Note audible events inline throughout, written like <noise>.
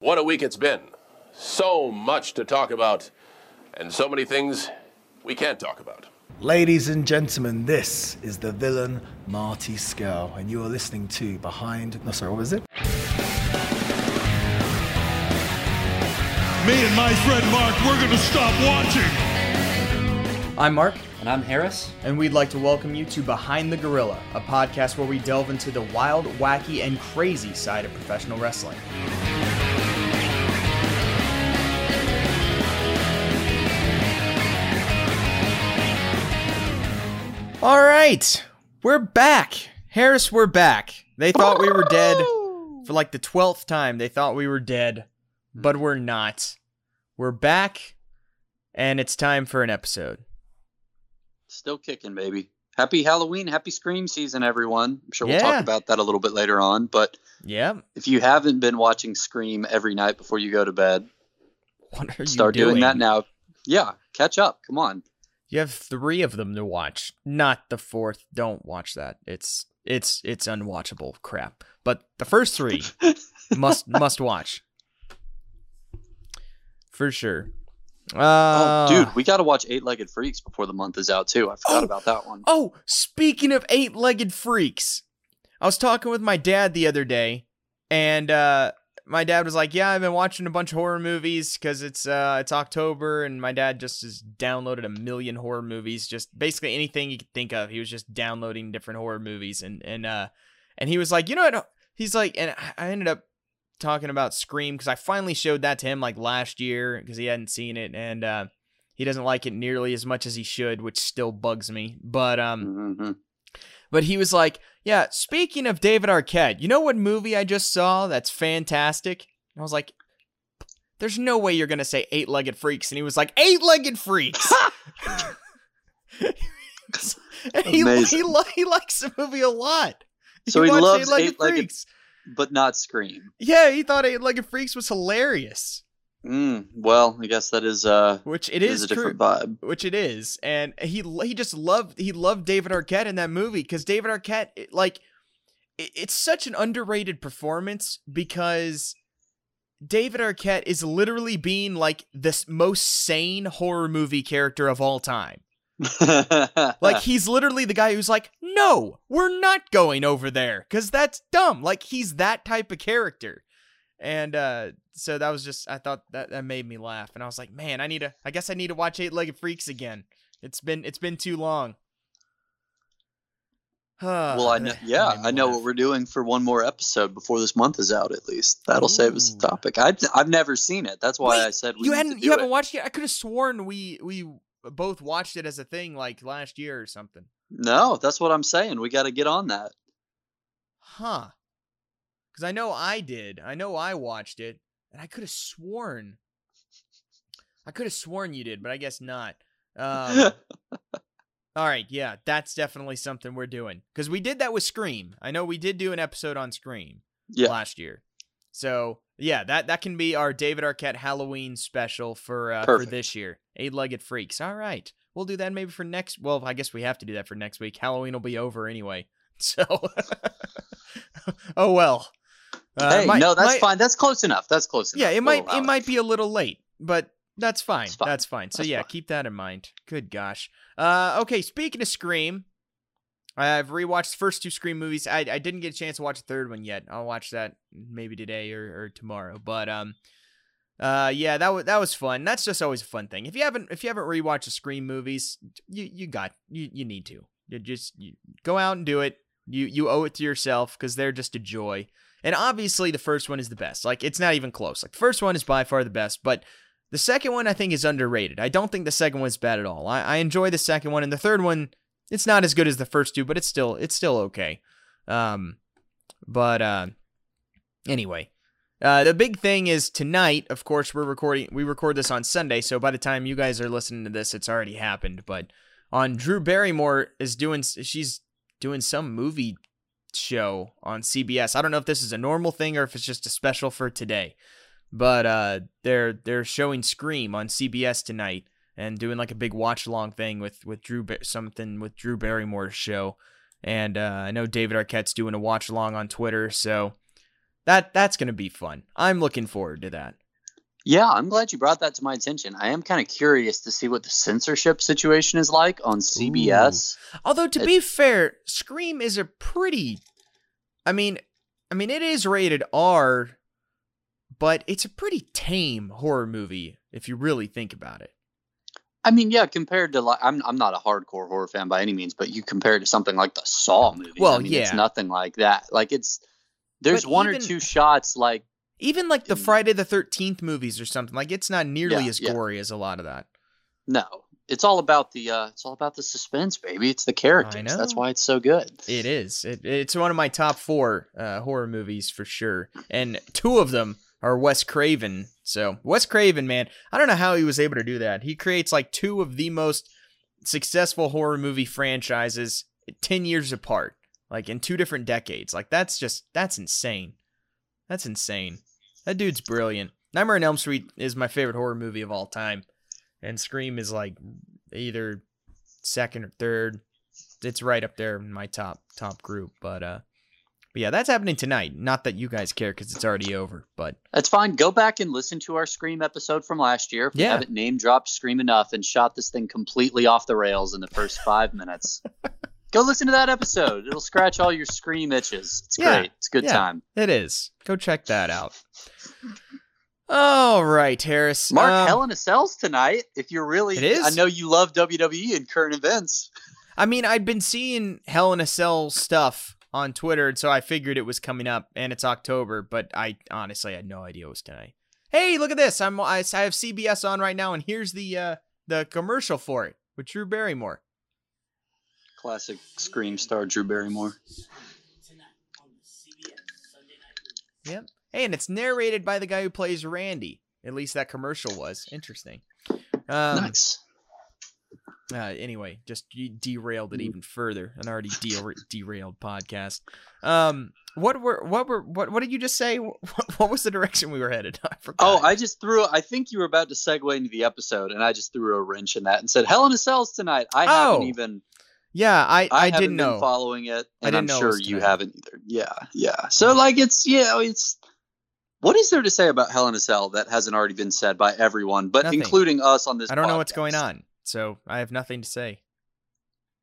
What a week it's been. So much to talk about, and so many things we can't talk about. Ladies and gentlemen, this is the villain Marty Scurll, and you are listening to Behind. No, sorry, what was it? Me and my friend Mark, we're going to stop watching. I'm Mark, And I'm Harris. and we'd like to welcome you to Behind the Gorilla, a podcast where we delve into the wild, wacky, and crazy side of professional wrestling. All right, we're back. Harris, we're back. They thought we were dead for like the 12th time. They thought we were dead, hmm. but we're not. We're back, and it's time for an episode. Still kicking, baby. Happy Halloween, happy Scream season, everyone. I'm sure we'll Yeah. talk about that a little bit later on. But Yeah. if you haven't been watching Scream every night before you go to bed, What are you start doing? doing that now. Yeah, catch up. Come on. You have three of them to watch, not the fourth. Don't watch that. It's it's it's unwatchable crap. But the first three <laughs> must must watch for sure. Oh, Uh, dude, we got to watch Eight Legged Freaks before the month is out, too. I forgot Oh. about that one. Oh, speaking of eight-legged freaks, I was talking with my dad the other day, and uh, my dad was like, "Yeah, I've been watching a bunch of horror movies because it's uh, it's October, and my dad just has downloaded a million horror movies, just basically anything you could think of. He was just downloading different horror movies, and and uh, and he was like, you know what? He's like, and I ended up talking about Scream because I finally showed that to him like last year because he hadn't seen it, and uh, he doesn't like it nearly as much as he should, which still bugs me. But um, Mhm. But he was like, "Yeah, speaking of David Arquette, you know what movie I just saw that's fantastic?" And I was like, "There's no way you're gonna say Eight-Legged Freaks." And he was like, Eight-Legged Freaks." <laughs> <laughs> he, he, he likes the movie a lot. So he watched loves Eight-Legged Eight-Legged- Freaks. But not Scream. Yeah, he thought Eight-Legged Freaks was hilarious, Mm, well, I guess that is, uh, which it is is a true. different vibe. which it is and he he just loved he loved David Arquette in that movie cuz David Arquette it- like it, it's such an underrated performance because David Arquette is literally being like the most sane horror movie character of all time. <laughs> Like he's literally the guy who's like, "No, we're not going over there cuz that's dumb." Like he's that type of character. And uh so that was just I thought that that made me laugh and I was like, "Man, I need to I guess I need to watch Eight-Legged Freaks again. It's been it's been too long." <sighs> well, I know, yeah, I know what we're doing for one more episode before this month is out. At least that'll save us Ooh. a topic. I, I've never seen it. That's why Wait, I said we you hadn't you haven't it. watched it. I could have sworn we we both watched it as a thing like last year or something. No, that's what I'm saying. We got to get on that. Huh. Cuz I know I did. I know I watched it and I could have sworn I could have sworn you did, but I guess not. Um <laughs> All right, yeah, that's definitely something we're doing because we did that with Scream. I know we did do an episode on Scream yeah, last year, so yeah, that that can be our David Arquette Halloween special for uh, for this year. Eight-legged freaks. All right, we'll do that maybe for next. Well, I guess we have to do that for next week. Halloween will be over anyway, <laughs> so <laughs> oh well. Uh, hey, might- no, that's might- fine. That's close enough. That's close enough. yeah, it might it might be a little late, but that's fine. Fine. That's fine. So That's yeah, fine. keep that in mind. Good gosh. Uh, okay. Speaking of Scream, I've rewatched the first two Scream movies. I I didn't get a chance to watch the third one yet. I'll watch that maybe today or, or tomorrow. But um, uh, yeah, that was that was fun. That's just always a fun thing. If you haven't if you haven't rewatched the Scream movies, you you got you you need to. You just you go out and do it. You you owe it to yourself because they're just a joy. And obviously, the first one is the best. Like, it's not even close. Like, the first one is by far the best, but the second one I think is underrated. I don't think the second one's bad at all. I, I enjoy the second one, and the third one, it's not as good as the first two, but it's still it's still okay. Um, but uh, anyway, uh, the big thing is tonight. Of course, we're recording. We record this on Sunday, so by the time you guys are listening to this, it's already happened. But on Drew Barrymore is doing. She's doing some movie show on CBS. I don't know if this is a normal thing or if it's just a special for today. But uh they're they're showing Scream on CBS tonight and doing like a big watch along thing with with Drew Bar- something with Drew Barrymore's show. And uh, I know David Arquette's doing a watch along on Twitter, so That that's gonna be fun. I'm looking forward to that. Yeah, I'm glad you brought that to my attention. I am kind of curious to see what the censorship situation is like on CBS. Although to It- be fair, Scream is a pretty I mean I mean it is rated R, but it's a pretty tame horror movie if you really think about it. I mean, yeah, compared to like, I'm I'm not a hardcore horror fan by any means, but you compare it to something like the Saw movie. Well, I mean, it's nothing like that. Like it's there's But one or two shots like Even like the Mm. Friday the 13th movies or something, like it's not nearly Yeah, as yeah. gory as a lot of that. no, it's all about the uh it's all about the suspense, baby. It's the characters. That's why it's so good. It is. It, it's one of my top four uh, horror movies for sure, and two of them are Wes Craven. So Wes Craven, man, I don't know how he was able to do that. He creates like two of the most successful horror movie franchises ten years apart, like in two different decades. Like that's just that's insane. That's insane. That dude's brilliant. Nightmare on Elm Street is my favorite horror movie of all time, and Scream is like either second or third it's right up there in my top top group. But uh, but yeah, that's happening tonight. Not that you guys care because it's already over. But That's fine. Go back and listen to our Scream episode from last year. If we Yeah. haven't name dropped Scream enough and shot this thing completely off the rails in the first five minutes. <laughs> Go listen to that episode. It'll scratch all your Scream itches. It's Yeah. great. It's a good Yeah. time. it is. Go check that out. All right, Harris. Mark Um, Hell in a Cells tonight. If you're really, It is? I know you love WWE and current events. I mean, I'd been seeing Hell in a Cell stuff on Twitter, and so I figured it was coming up, and it's October. But I honestly had no idea it was tonight. Hey, look at this! I'm I, I have CBS on right now, and here's the uh, the commercial for it with Drew Barrymore. Classic Scream star Drew Barrymore. Yep. Hey, and it's narrated by the guy who plays Randy. At least that commercial was interesting. Um, nice. Uh, anyway, just derailed it even further. An already de- derailed podcast. Um, what were what were what what did you just say? <laughs> What, what was the direction we were headed? <laughs> I forgot. Oh, I just threw. I think you were about to segue into the episode, and I just threw a wrench in that and said Hell in a Cells tonight. I Oh, haven't even. Yeah, I I, I, didn't been know. following it, I and didn't I'm know sure you tonight. haven't either. Yeah, yeah. So like, it's you know, it's what is there to say about Hell in a Cell that hasn't already been said by everyone, but Nothing. including us on this? I don't know what's going on, so I have nothing to say.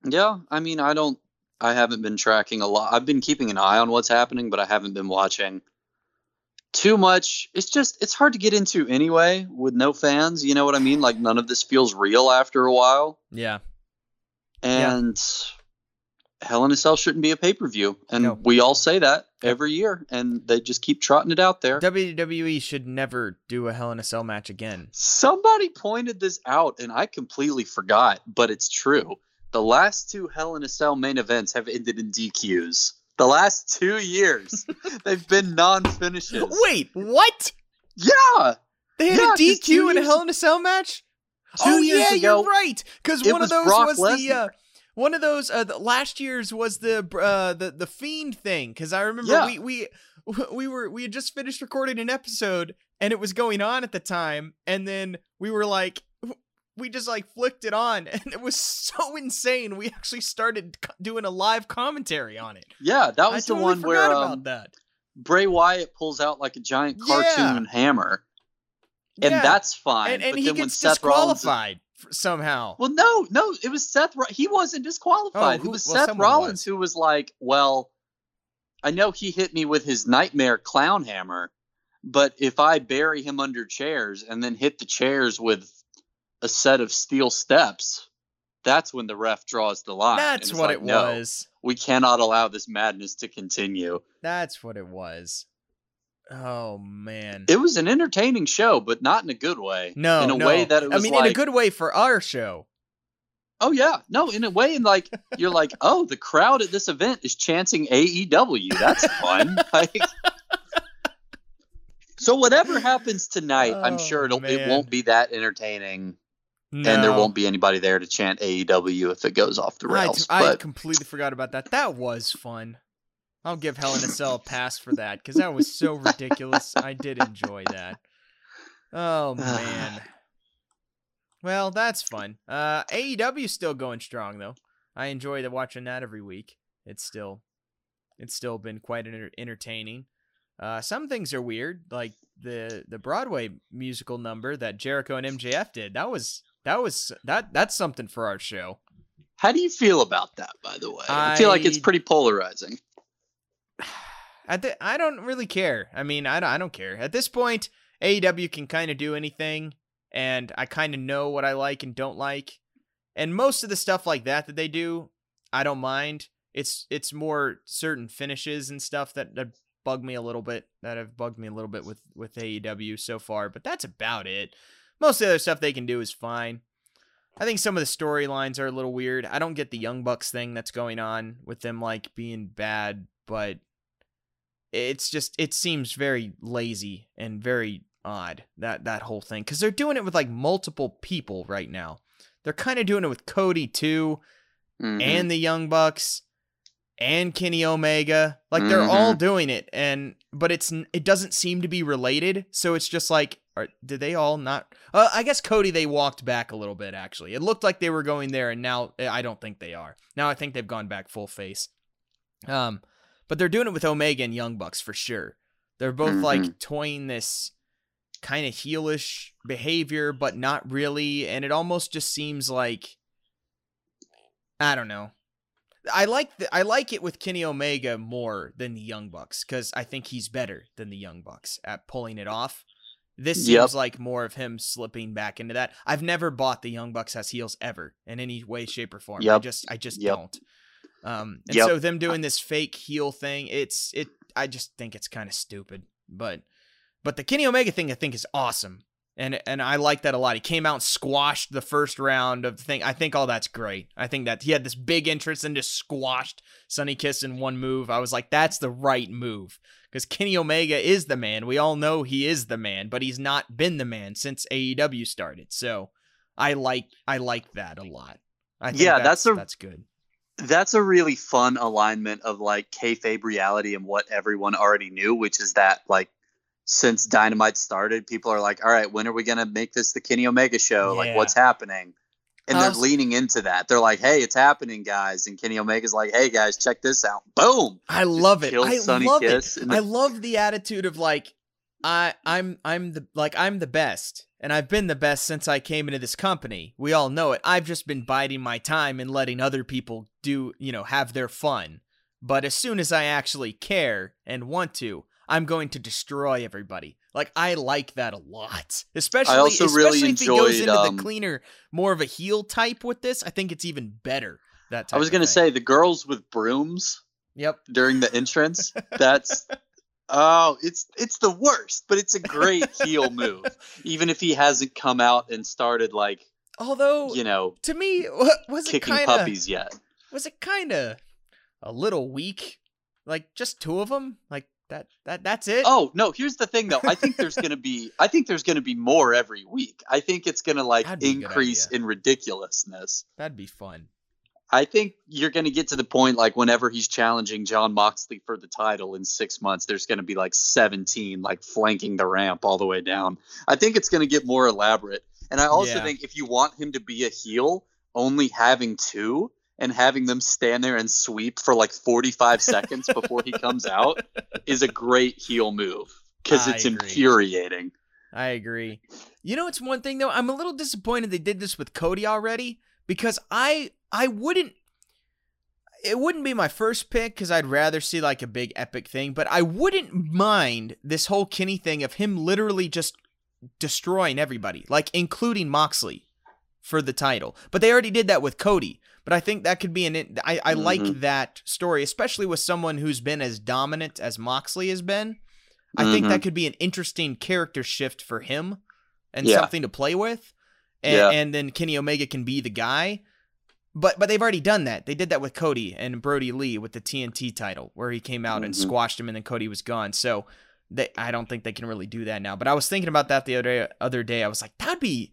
Yeah, I mean, I don't. I haven't been tracking a lot. I've been keeping an eye on what's happening, but I haven't been watching too much. It's just it's hard to get into anyway with no fans. You know what I mean? Like none of this feels real after a while. Yeah, Yeah. And Hell in a Cell shouldn't be a pay per view, and No. we all say that every year, and they just keep trotting it out there. WWE should never do a Hell in a Cell match again. Somebody pointed this out, and I completely forgot, but it's true. The last two Hell in a Cell main events have ended in DQs. The last two years, <laughs> they've been non finishes. Wait, what? Yeah, They had Yeah, a DQ in a Hell in a Cell match? Two oh years yeah, ago, you're right. Because it one of those was the uh, one of those uh, the, last year's was the uh, the the fiend thing. Because I remember Yeah. we we we were we had just finished recording an episode and it was going on at the time, and then we were like. We just like flicked it on, <laughs> and it was so insane. We actually started doing a live commentary on it. yeah, that I was totally the one where um, that. Bray Wyatt pulls out like a giant Yeah. cartoon hammer, and Yeah. that's fine. and, and but he then when gets Seth Rollins, disqualified somehow. well, no, no, it was Seth. He wasn't disqualified. Oh, who- it was well, Seth Rollins was. who was like, "Well, I know he hit me with his nightmare clown hammer, but if I bury him under chairs and then hit the chairs with a set of steel steps, that's when the ref draws the line." That's what like, it "No, was. We cannot allow this madness to continue. That's what it was. Oh man. It was an entertaining show, but not in a good way. no, in a no. way that it was I mean, like, in a good way for our show. oh yeah, no, in a way, and like you're like, <laughs> oh, the crowd at this event is chanting AEW. That's fun. <laughs> like, so whatever happens tonight, I'm Oh, sure it'll it won't be that entertaining, No. and there won't be anybody there to chant AEW if it goes off the I, rails. I but completely forgot about that. That was fun. I'll give Hell in a Cell a pass for that because that was so ridiculous. I did enjoy that. Oh <sighs> man. Well, that's fun. Uh, AEW's still going strong though. I enjoy the watching that every week. It's still, it's still been quite enter- entertaining. Uh, some things are weird, like the the Broadway musical number that Jericho and MJF did. That was that was that that's something for our show. How do you feel about that, by the way? I, feel like it's pretty polarizing. <sighs> At the, I don't really care. I mean, I don't, I don't care. At this point, AEW can kind of do anything, and I kind of know what I like and don't like. And most of the stuff like that that they do, I don't mind. It's it's more certain finishes and stuff that, that bug me a little bit. That have bugged me a little bit with with AEW so far. But that's about it. Most of the other stuff they can do is fine. I think some of the storylines are a little weird. I don't get the Young Bucks thing that's going on with them like being bad, but it's just it seems very lazy and very odd that that whole thing because they're doing it with like multiple people right now. They're kind of doing it with Cody too, Mhm. and the Young Bucks, and Kenny Omega. Like they're all doing it, and but it's it doesn't seem to be related. So it's just like, are, did they all not? Uh, I guess Cody they walked back a little bit. Actually, it looked like they were going there, and now eh, I don't think they are. Now I think they've gone back full face. Um, but they're doing it with Omega and Young Bucks for sure. They're both like mm-hmm. toying this kind of heelish behavior, but not really, and it almost just seems like I don't know. I like the, I like it with Kenny Omega more than the Young Bucks because I think he's better than the Young Bucks at pulling it off. This seems Yep. like more of him slipping back into that. I've never bought the Young Bucks as heels ever in any way, shape, or form. I just I just Yep. don't. Um, and Yep. so them doing this fake heel thing, it's it. I just think it's kind of stupid. But but the Kenny Omega thing, I think, is awesome, and and I like that a lot. He came out and squashed the first round of the thing. I think all that's great. I think that he had this big interest and just squashed Sonny Kiss in one move. I was like, that's the right move because Kenny Omega is the man. We all know he is the man, but he's not been the man since AEW started. So I like I like that a lot. I think Yeah, that's that's a- that's good. That's a really fun alignment of like kayfabe reality and what everyone already knew, which is that like since Dynamite started, people are like, "All right, when are we gonna make this the Kenny Omega show? Yeah. Like, what's happening?" And they're Also- leaning into that. They're like, "Hey, it's happening, guys!" And Kenny Omega's like, "Hey, guys, check this out! Boom!" I love it. I Sonny love Kiss it. the- I love the attitude of like I I'm I'm the like I'm the best and I've been the best since I came into this company. We all know it. I've just been biding my time and letting other people do, you know, have their fun. But as soon as I actually care and want to, I'm going to destroy everybody. Like I like that a lot. Especially I also really especially if he goes enjoyed, into um, the cleaner, more of a heel type with this. I think it's even better. That type I was gonna thing. say the girls with brooms Yep. during the entrance. <laughs> That's oh, it's it's the worst, but it's a great <laughs> heel move. Even if he hasn't come out and started like Although you know to me was it kicking kind of puppies yet. was it kind of a little weak like just two of them like that that that's it Oh no! Here's the thing, though. I think there's gonna be. I think there's gonna be more every week. I think it's gonna like That'd be a good increase in ridiculousness. that'd be fun I think you're gonna get to the point like whenever he's challenging Jon Moxley for the title in six months, there's gonna be like 17 like flanking the ramp all the way down. I think it's gonna get more elaborate. And I also Yeah. think if you want him to be a heel, only having two and having them stand there and sweep for like 45 <laughs> seconds before he comes out is a great heel move because it's agree. infuriating. i agree you know it's one thing though i'm a little disappointed they did this with cody already because i i wouldn't it wouldn't be my first pick because I'd rather see like a big epic thing, but I wouldn't mind this whole Kenny thing of him literally just destroying everybody, like including Moxley for the title. But they already did that with Cody. But I think that could be an. I, I like Mhm. that story, especially with someone who's been as dominant as Moxley has been. I think Mhm. that could be an interesting character shift for him and Yeah. something to play with. And, Yeah. and then Kenny Omega can be the guy. But but they've already done that. They did that with Cody and Brodie Lee with the TNT title, where he came out and Mhm. squashed him, and then Cody was gone. So they, I don't think they can really do that now. But I was thinking about that the other day. Other day, I was like, that'd be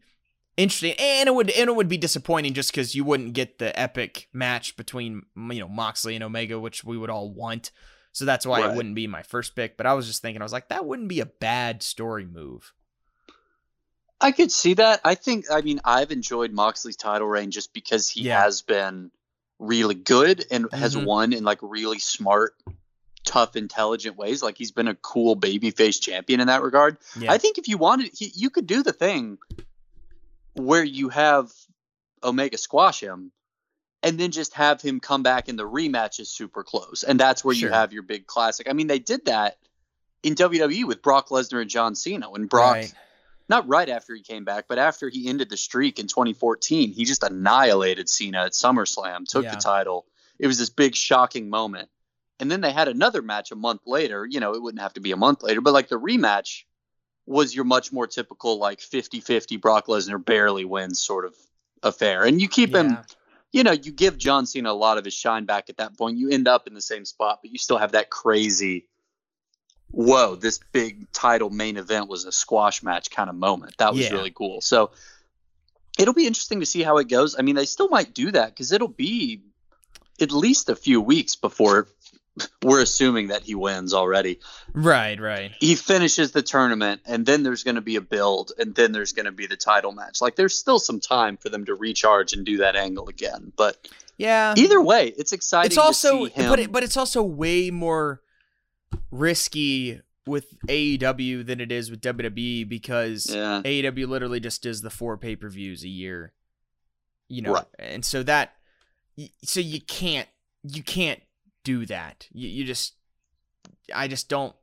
interesting, and it would and it would be disappointing just because you wouldn't get the epic match between you know Moxley and Omega, which we would all want. So that's why Right. it wouldn't be my first pick. But I was just thinking, I was like, that wouldn't be a bad story move. I could see that. I think. I mean, I've enjoyed Moxley's title reign just because he Yeah. has been really good and has Mhm. won in like really smart tough, intelligent ways. Like he's been a cool babyface champion in that regard. Yeah. I think if you wanted, he, you could do the thing where you have Omega squash him, and then just have him come back in the rematch is super close, and that's where Sure. you have your big classic. I mean, they did that in WWE with Brock Lesnar and John Cena when Brock Right. Not right after he came back, but after he ended the streak in 2014, he just annihilated Cena at SummerSlam, took Yeah. the title. It was this big shocking moment. And then they had another match a month later. You know, it wouldn't have to be a month later, but like the rematch was your much more typical like 50-50 Brock Lesnar barely wins sort of affair. And you keep him, you know, you give John Cena a lot of his shine back at that point. You end up in the same spot, but you still have that crazy whoa, this big title main event was a squash match kind of moment. That was Yeah. really cool. So it'll be interesting to see how it goes. I mean, they still might do that because it'll be at least a few weeks before <laughs> we're assuming that he wins already. Right, right. He finishes the tournament, and then there's going to be a build, and then there's going to be the title match. Like, there's still some time for them to recharge and do that angle again. But Yeah. either way, it's exciting. it's also to see him. but it, but it's also way more risky with AEW than it is with WWE because yeah, AEW literally just does the four pay per views a year, you know, Right. and so that, so you can't, you can't do that. You, you just, I just don't,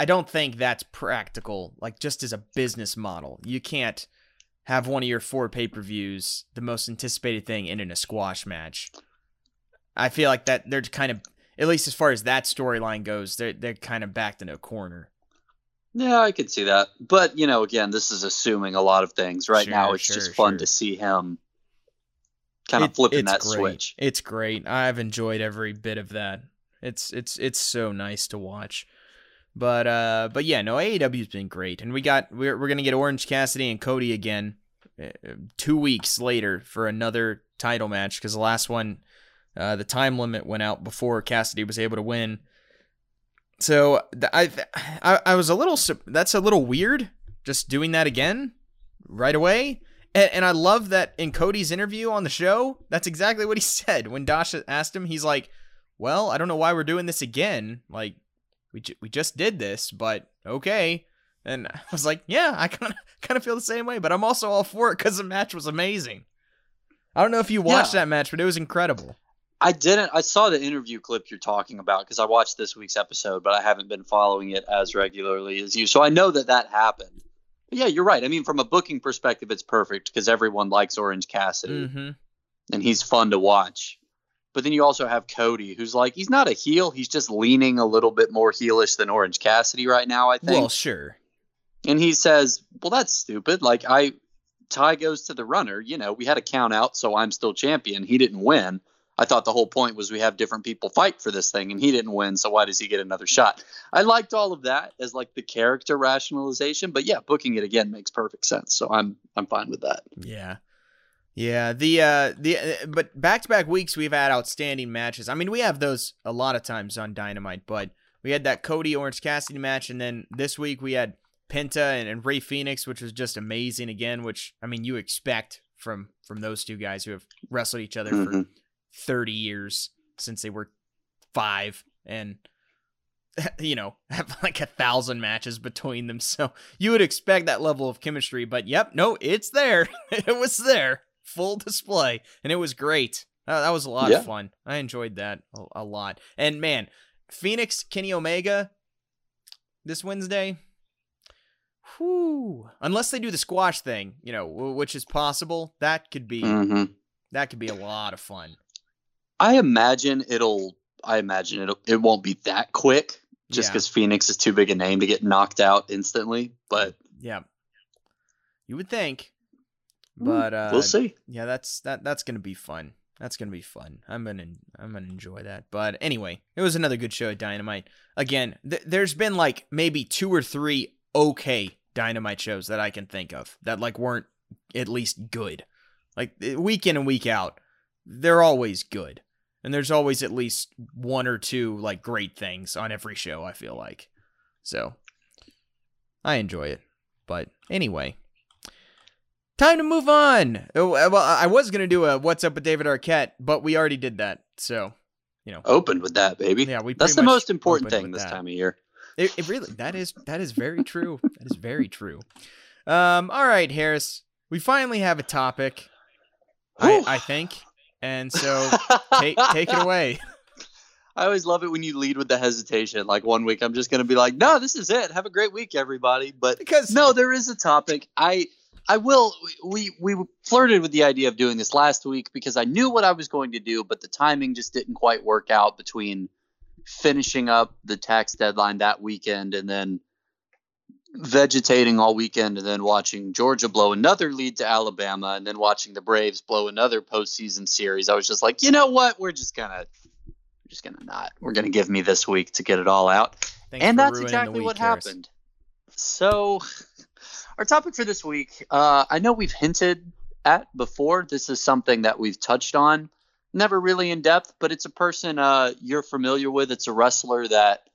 I don't think that's practical. Like just as a business model, you can't have one of your four pay per views, the most anticipated thing, end in a squash match. I feel like that they're kind of, at least as far as that storyline goes, they're they're kind of backed into a corner. Yeah, I could see that. But, you know, again, this is assuming a lot of things. Right now, Sure, it's just fun sure. to see him kind of It- flipping that great. switch. It's great. I've enjoyed every bit of that. It's it's it's so nice to watch. But uh but yeah, no AEW's been great. And we got we're we're going to get Orange Cassidy and Cody again uh, 2 weeks later for another title match cuz the last one uh the time limit went out before Cassidy was able to win. So I I, I was a little that's a little weird just doing that again right away. And, and I love that in Cody's interview on the show, that's exactly what he <laughs> said. When Dasha asked him, he's like, "Well, I don't know why we're doing this again. Like, we we just did this, but okay." And <laughs> I was like, "Yeah, I kind of <laughs> kind of feel the same way, but I'm also all for it because the match was amazing." I don't know if you watched Yeah. that match, but it was incredible. I didn't. I saw the interview clip you're talking about because I watched this week's episode, but I haven't been following it as regularly as you. So I know that that happened. But yeah, you're right. I mean, from a booking perspective, it's perfect because everyone likes Orange Cassidy hmm and he's fun to watch. But then you also have Cody, who's like, he's not a heel. He's just leaning a little bit more heelish than Orange Cassidy right now, I think. Well, sure. And he says, Well, that's stupid. Like, I, tie goes to the runner. You know, we had a count out, so I'm still champion. He didn't win. I thought the whole point was we have different people fight for this thing, and he didn't win, so why does he get another shot? I liked all of that as like the character rationalization, but yeah, booking it again makes perfect sense. So I'm I'm fine with that. Yeah. Yeah, the uh the uh, but back-to-back weeks we've had outstanding matches. I mean, we have those a lot of times on Dynamite, but we had that Cody Orange Cassidy match and then this week we had Penta and, and Rey Fénix, which was just amazing again, which I mean, you expect from from those two guys who have wrestled each other for Mhm. 30 years since they were 5 and <laughs> you know, <laughs> have like a thousand matches between them. So you would expect that level of chemistry, but yep, no, it's there. <laughs> it was there. Full display. And it was great. Uh, that was a lot Yeah. of fun. I enjoyed that a, a lot. And man, Fénix, Kenny Omega this Wednesday. Whew. Unless they do the squash thing, you know, w- which is possible, that could be hmm that could be a lot of fun. I imagine it'll. I imagine it'll. It won't be that quick, just Yeah. because Fénix is too big a name to get knocked out instantly. But Yeah. You would think. But uh we'll see. yeah, that's that that's going to be fun. That's going to be fun. I'm going to I'm to enjoy that. But anyway, it was another good show at Dynamite. Again, th- there's been like maybe two or three okay Dynamite shows that I can think of that like weren't at least good. Like week in and week out, they're always good. And there's always at least one or two like great things on every show, I feel like. So I enjoy it. But anyway, time to move on. Oh, uh, Well, I was gonna do a "What's Up with David Arquette," but we already did that. So you know, Opened with that, baby. yeah, we. That's the most important thing this that. time of year. It, it really that is that is very true. that is very true. Um, all right, Harris, we finally have a topic. I, I think, and so take take it away. <laughs> I always love it when you lead with the hesitation. Like one week, I'm just going to be like, "No, this is it. Have a great week, everybody." But Because no, there is a topic. I I will. We we flirted with the idea of doing this last week because I knew what I was going to do, but the timing just didn't quite work out between finishing up the tax deadline that weekend and then vegetating all weekend and then watching Georgia blow another lead to Alabama and then watching the Braves blow another postseason series. I was just like, you know what? We're just gonna we're just gonna not. We're gonna give me this week to get it all out Thanks and that's exactly week, what Harris. happened. So, our topic for this week, uh, I know we've hinted at before. This is something that we've touched on, never really in depth, but it's a person uh, you're familiar with. It's a wrestler that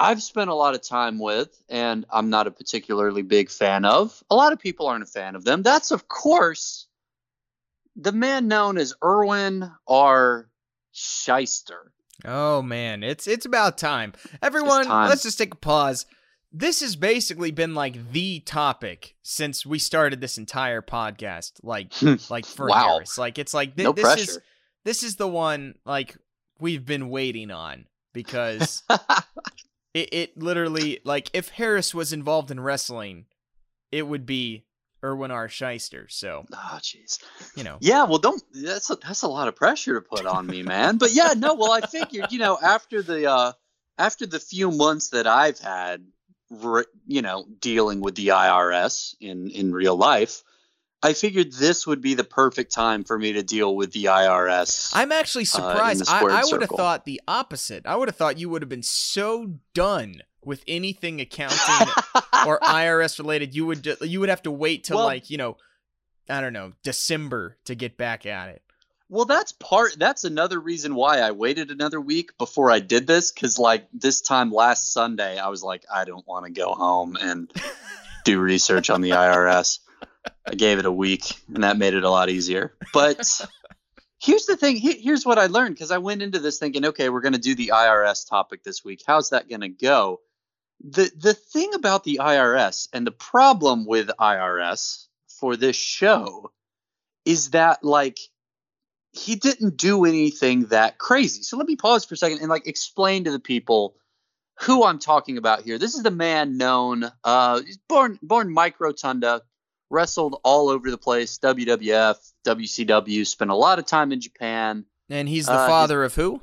I've spent a lot of time with, and I'm not a particularly big fan of. A lot of people aren't a fan of them. That's, of course, the man known as Irwin R. Schyster. Oh man, it's it's about time. Everyone, time. let's just take a pause. This has basically been like the topic since we started this entire podcast. Like <laughs> like for Wow. Harris. Like it's like thi- no this pressure. is this is the one like we've been waiting on because <laughs> it, it literally like if Harris was involved in wrestling, it would be Irwin R. Schyster. So, Oh, jeez. you know. Yeah, well, don't. That's a, that's a lot of pressure to put on me, man. But yeah, no. Well, I figured, you know, after the uh, after the few months that I've had, re- you know, dealing with the IRS in in real life, I figured this would be the perfect time for me to deal with the IRS. I'm actually uh, surprised. the I, I would have thought the opposite. I would have thought you would have been so done with anything accounting <laughs> or IRS related. You would you would have to wait till Well- like you know, I don't know, December to get back at it. Well, that's part. That's another reason why I waited another week before I did this. Because like this time last Sunday, I was like, I don't want to go home and do research on the IRS. I gave it a week, and that made it a lot easier. But <laughs> here's the thing. Here's what I learned because I went into this thinking, okay, we're going to do the IRS topic this week. How's that going to go? The the thing about the IRS and the problem with IRS for this show is that like he didn't do anything that crazy. So let me pause for a second and like explain to the people who I'm talking about here. This is the man known, uh, born born Mike Rotunda, wrestled all over the place, WWF, WCW, spent a lot of time in Japan. And he's the Uh, father of who?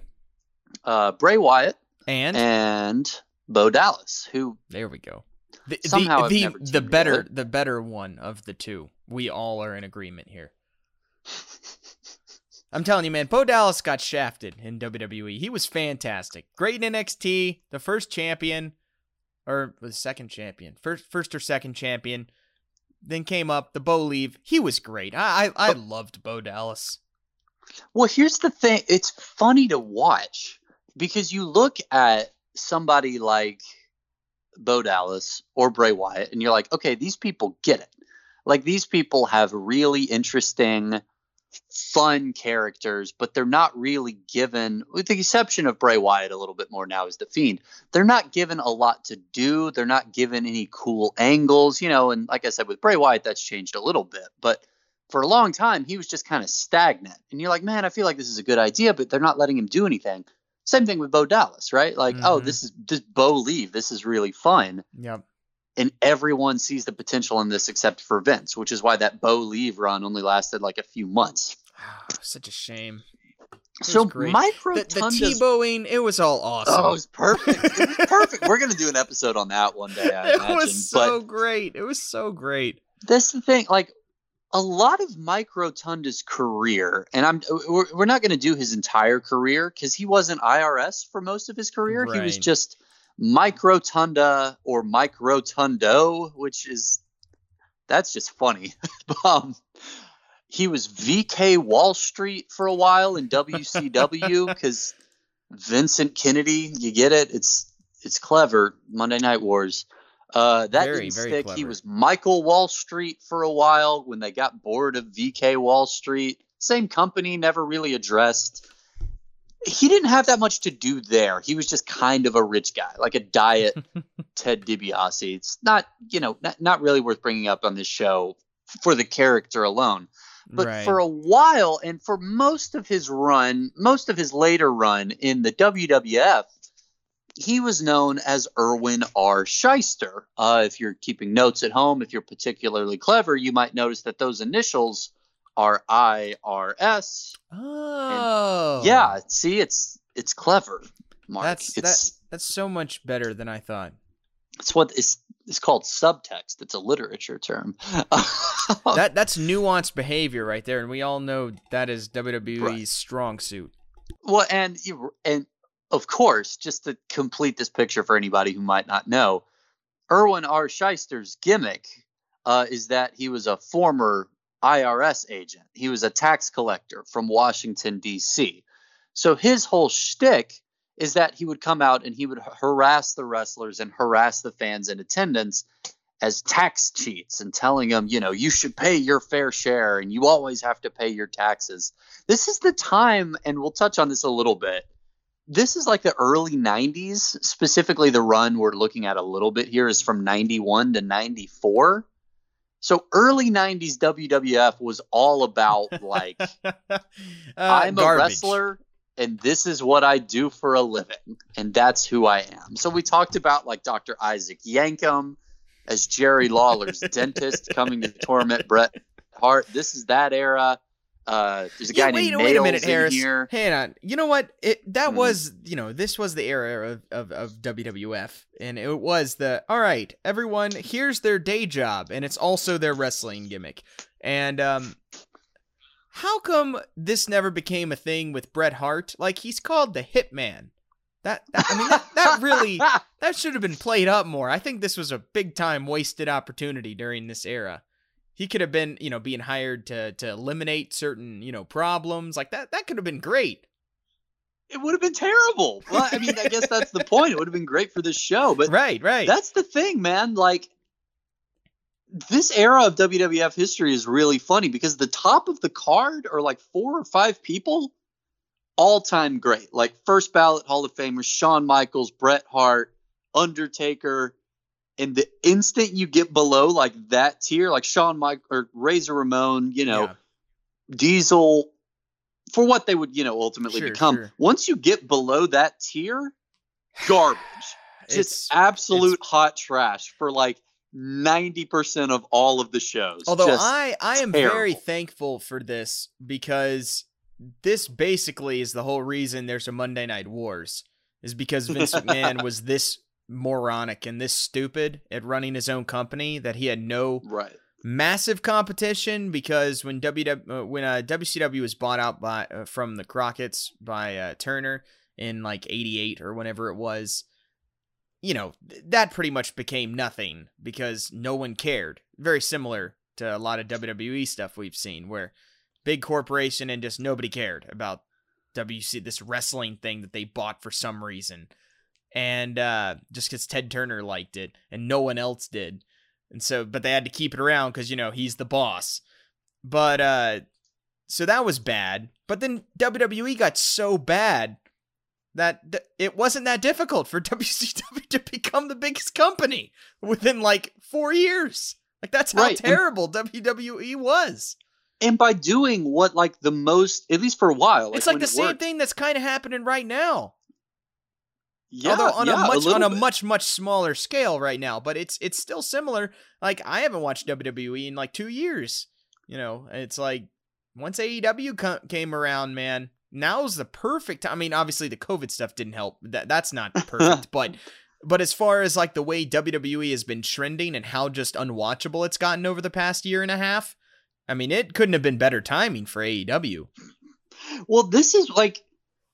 Uh, Bray Wyatt And, and Bo Dallas, who there we go. The, the- Somehow I've the, the better the better one of the two. We all are in agreement here. <laughs> I'm telling you, man, Bo Dallas got shafted in WWE. He was fantastic. Great in NXT, the first champion, or the second champion, first first or second champion. Then came up the Bolieve. He was great. I I, I loved Bo Dallas. Well, here's the thing. It's funny to watch because you look at somebody like Bo Dallas or Bray Wyatt, and you're like, okay, these people get it. Like these people have really interesting, fun characters, but they're not really given, with the exception of Bray Wyatt a little bit more now as the Fiend, they're not given a lot to do. They're not given any cool angles, you know. And like I said, with Bray Wyatt, that's changed a little bit, but for a long time he was just kind of stagnant and you're like man i feel like this is a good idea but they're not letting him do anything same thing with bo dallas right like oh Mhm. this is this Bolieve this is really fun Yep. And everyone sees the potential in this except for vince which is why that Bolieve run only lasted like a few months <sighs> Such a shame. was so micro The, the Tebowing, it was all awesome. oh it was perfect it was <laughs> perfect we're gonna do an episode on that one day i it imagine was but so great. It was so great. that's the thing like a lot of mike rotunda's career and i'm we're, we're not going to do his entire career because he wasn't irs for most of his career he was just mike rotunda or mike rotundo which is that's just funny <laughs> um, he was vk wall street for a while in wcw because <laughs> vincent kennedy you get it it's it's clever monday night wars uh, that Very, didn't very stick. He was Michael Wall Street for a while when they got bored of VK Wall Street. Same company, never really addressed. He didn't have that much to do there. He was just kind of a rich guy, like a diet <laughs> Ted DiBiase. It's not, you know, not, not really worth bringing up on this show for the character alone. But right. for a while, and for most of his run, most of his later run in the WWF, he was known as Irwin R. Schyster. Uh, if you're keeping notes at home, if you're particularly clever, you might notice that those initials are IRS. oh, Yeah, see, it's it's clever, Mark. That's it's that, that's so much better than I thought. it's what it's it's called subtext. It's a literature term. <laughs> That that's nuanced behavior right there, and we all know that is WWE's Right. strong suit. Well, and you- and of course, just to complete this picture for anybody who might not know, Irwin R. Schyster's gimmick uh, is that he was a former IRS agent. He was a tax collector from Washington D.C. So his whole shtick is that he would come out and he would harass the wrestlers and harass the fans in attendance as tax cheats and telling them, you know, you should pay your fair share and you always have to pay your taxes this is the time and we'll touch on this a little bit this is like the early 90s specifically the run we're looking at a little bit here is from 91 to 94 so early 90s wwf was all about <laughs> like Uh, i'm a wrestler and this is what i do for a living and that's who i am. So we talked about like dr isaac yankem as jerry lawler's dentist coming to torment bret hart. This is that era uh, there's a guy yeah, wait, named wait a minute, Harris. here. Hang on. You know what? It that Mhm. was you know this was the era of, of of WWF, and it was the all right. Everyone, here's their day job, and it's also their wrestling gimmick. And um, how come this never became a thing with Bret Hart? Like he's called the Hitman. That, that I mean that, that really <laughs> that should have been played up more. I think this was a big time wasted opportunity during this era. He could have been, you know, being hired to to eliminate certain, you know, problems like that. That could have been great. it would have been terrible. Well, I mean, I guess that's the point. It would have been great for this show, but right, right. that's the thing, man. Like this era of WWF history is really funny because the top of the card are like four or five people, all time great. Like first ballot Hall of Famers: Shawn Michaels, Bret Hart, Undertaker. And the instant you get below like that tier, like Shawn Mike or Razor Ramon, you know, Yeah. Diesel, for what they would, you know, ultimately Sure, become. sure. Once you get below that tier, garbage. <sighs> It's- Just absolute hot trash for like 90% of all of the shows. Although Just I I am very thankful for this because this basically is the whole reason there's a Monday Night Wars is because Vince <laughs> McMahon was this moronic and this stupid at running his own company that he had no Right. massive competition because when WW uh, when uh, WCW was bought out by uh, from the Crockett's by uh, Turner in like 88 or whenever it was you know th- that pretty much became nothing because no one cared very similar to a lot of WWE stuff we've seen where big corporation and just nobody cared about WC this wrestling thing that they bought for some reason and uh just cuz Ted Turner liked it and no one else did. And so but they had to keep it around cuz you know he's the boss. But uh so that was bad. But then WWE got so bad that th- it wasn't that difficult for <laughs> WCW to become the biggest company within like 4 years. Like that's how Right, and- terrible WWE was. And by doing what, like, the most, at least for a while, it's like the same worked- thing that's kind of happening right now Yeah, although on yeah, a much little on a bit. much much smaller scale right now but it's it's still similar like i haven't watched wwe in like two years you know it's like once aew co- came around man now's the perfect time i mean obviously the covid stuff didn't help that that's not <laughs> perfect but but as far as like the way wwe has been trending and how just unwatchable it's gotten over the past year and a half i mean it couldn't have been better timing for aew Well, this is like